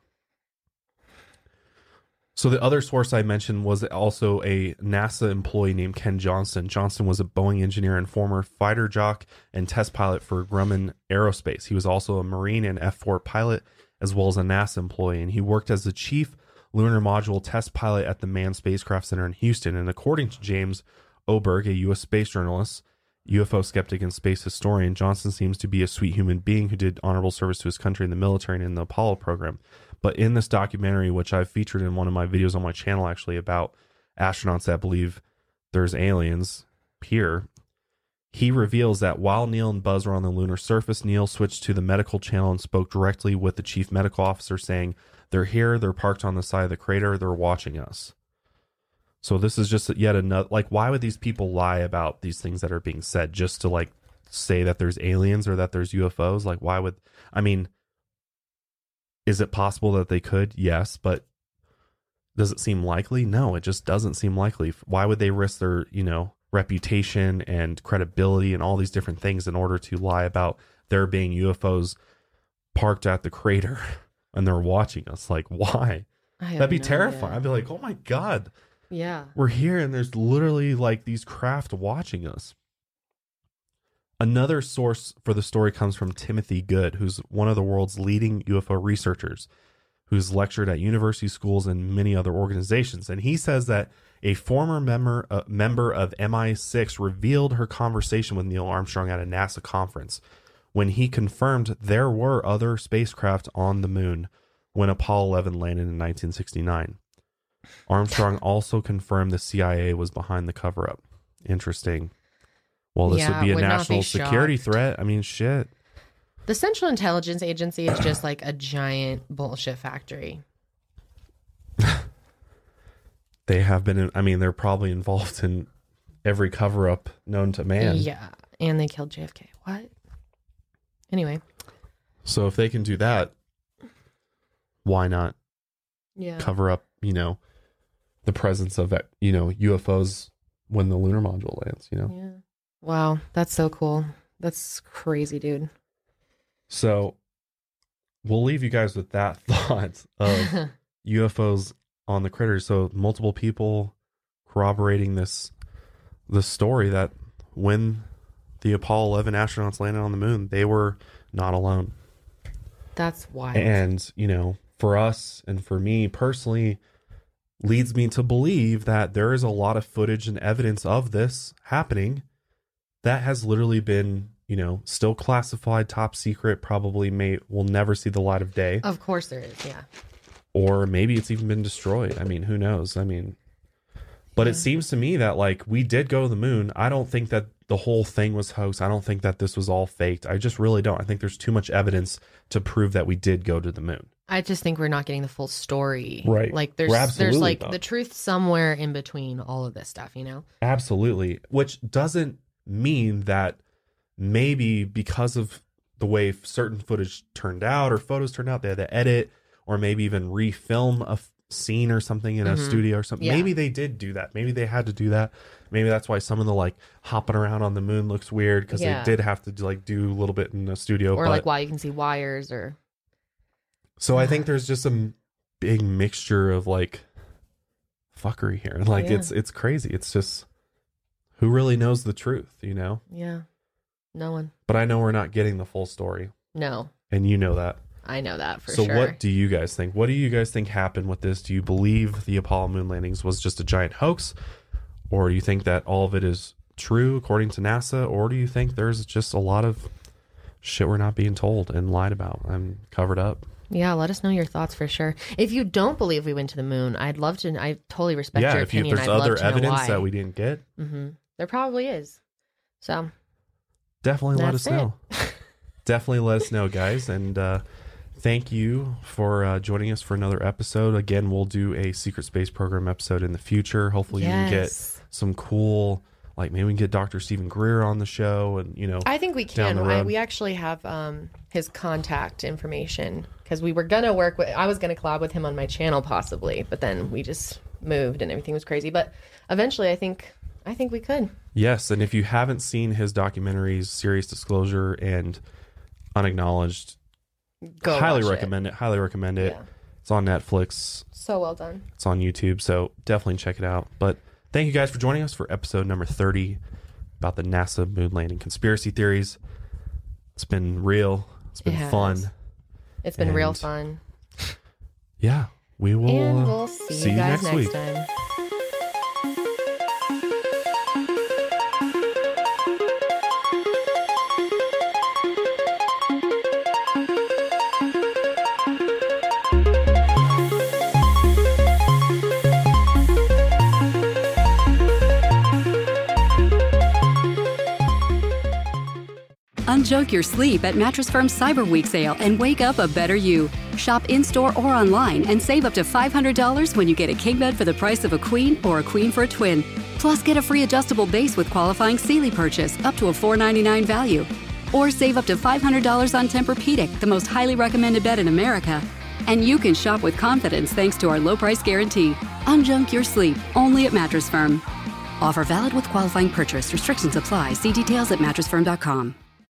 So the other source I mentioned was also a NASA employee named Ken Johnson. Johnson was a Boeing engineer and former fighter jock and test pilot for Grumman Aerospace. He was also a Marine and F4 pilot as well as a NASA employee, and he worked as the chief lunar module test pilot at the Manned Spacecraft Center in Houston. And according to James Oberg, a U.S. space journalist, UFO skeptic, and space historian, Johnson seems to be a sweet human being who did honorable service to his country in the military and in the Apollo program. But in this documentary, which I've featured in one of my videos on my channel, actually about astronauts that believe there's aliens here, he reveals that while Neil and Buzz were on the lunar surface, Neil switched to the medical channel and spoke directly with the chief medical officer, saying, They're here, they're parked on the side of the crater, they're watching us. So this is just yet another like why would these people lie about these things that are being said just to like say that there's aliens or that there's UFOs? Like why would I mean is it possible that they could? Yes, but does it seem likely? No, it just doesn't seem likely. Why would they risk their, you know, reputation and credibility and all these different things in order to lie about there being UFOs parked at the crater and they're watching us? Like why? That'd be no terrifying. idea. I'd be like, "Oh my god, Yeah. we're here and there's literally like these craft watching us." Another source for the story comes from Timothy Good, who's one of the world's leading UFO researchers, who's lectured at university schools and many other organizations. And he says that a former member uh, member of MI6 revealed her conversation with Neil Armstrong at a NASA conference when he confirmed there were other spacecraft on the moon when Apollo 11 landed in 1969. Armstrong also confirmed the CIA was behind the cover up. Interesting. Well, this Yeah, would be a would not be national security threat. I mean, shit. The Central Intelligence Agency is just like a giant bullshit factory. They have been, in, I mean, they're probably involved in every cover up known to man. Yeah. And they killed JFK. What? Anyway. So if they can do that, why not Yeah. cover up, you know, the presence of, you know, UFOs when the lunar module lands, you know? Yeah. Wow. That's so cool. That's crazy, dude. So we'll leave you guys with that thought of UFOs on the critters. So multiple people corroborating this the story that when the Apollo 11 astronauts landed on the moon, they were not alone. That's wild. And, you know, for us and for me personally, leads me to believe that there is a lot of footage and evidence of this happening that has literally been, you know, still classified, top secret, probably may will never see the light of day. of course there is. Yeah. Or maybe it's even been destroyed. I mean, who knows? I mean, but it seems to me that like we did go to the moon. I don't think that the whole thing was hoax. I don't think that this was all faked. I just really don't. I think there's too much evidence to prove that we did go to the moon. I just think we're not getting the full story. Right. Like there's there's like not. the truth somewhere in between all of this stuff, you know? Absolutely. Which doesn't mean that maybe because of the way certain footage turned out or photos turned out, they had to edit or maybe even refilm a f- scene or something in a Mhm. studio or something. Yeah. Maybe they did do that. Maybe they had to do that. Maybe that's why some of the like hopping around on the moon looks weird because Yeah. they did have to like do a little bit in a studio. Or but, like why you can see wires or so I think there's just a big mixture of like fuckery here. Like Yeah. it's it's crazy. It's just who really knows the truth, you know? yeah. No one. But I know we're not getting the full story, No. and you know that. I know that for so, sure. So what do you guys think? What do you guys think happened with this? Do you believe the Apollo moon landings was just a giant hoax, or do you think that all of it is true according to NASA, or do you think there's just a lot of shit we're not being told and lied about and covered up? Yeah, let us know your thoughts for sure. If you don't believe we went to the moon, I'd love to. I totally respect yeah, your if, you, if there's I'd other love to know evidence that we didn't get, hmm There probably is. So definitely let us know. definitely let us know, guys. And uh, thank you for uh, joining us for another episode. Again, we'll do a secret space program episode in the future. Hopefully, we can get some cool, like maybe we can get Dr. Stephen Greer on the show, and you know, I think we can. I, we actually have um, his contact information because we were gonna work with. I was gonna collab with him on my channel possibly, but then we just moved and everything was crazy. But eventually, I think I think we could. yes. And if you haven't seen his documentaries, Sirius Disclosure and Unacknowledged, Go highly recommend it. Highly recommend it. Yeah. It's on Netflix. So well done. It's on YouTube, so definitely check it out. But thank you guys for joining us for episode number 30 about the NASA moon landing conspiracy theories. It's been real. It's been It fun. It's been real fun. Yeah, we will and uh, we'll see, you guys next, week. time. Unjunk your sleep at Mattress Firm's Cyber Week sale and wake up a better you. Shop in store or online and save up to $500 when you get a king bed for the price of a queen or a queen for a twin. Plus, get a free adjustable base with qualifying Sealy purchase up to a 499 value. Or save up to $500 on Tempur-Pedic, the most highly recommended bed in America. And you can shop with confidence thanks to our low price guarantee. Unjunk your sleep only at Mattress Firm. Offer valid with qualifying purchase. Restrictions apply. See details at mattressfirm.com.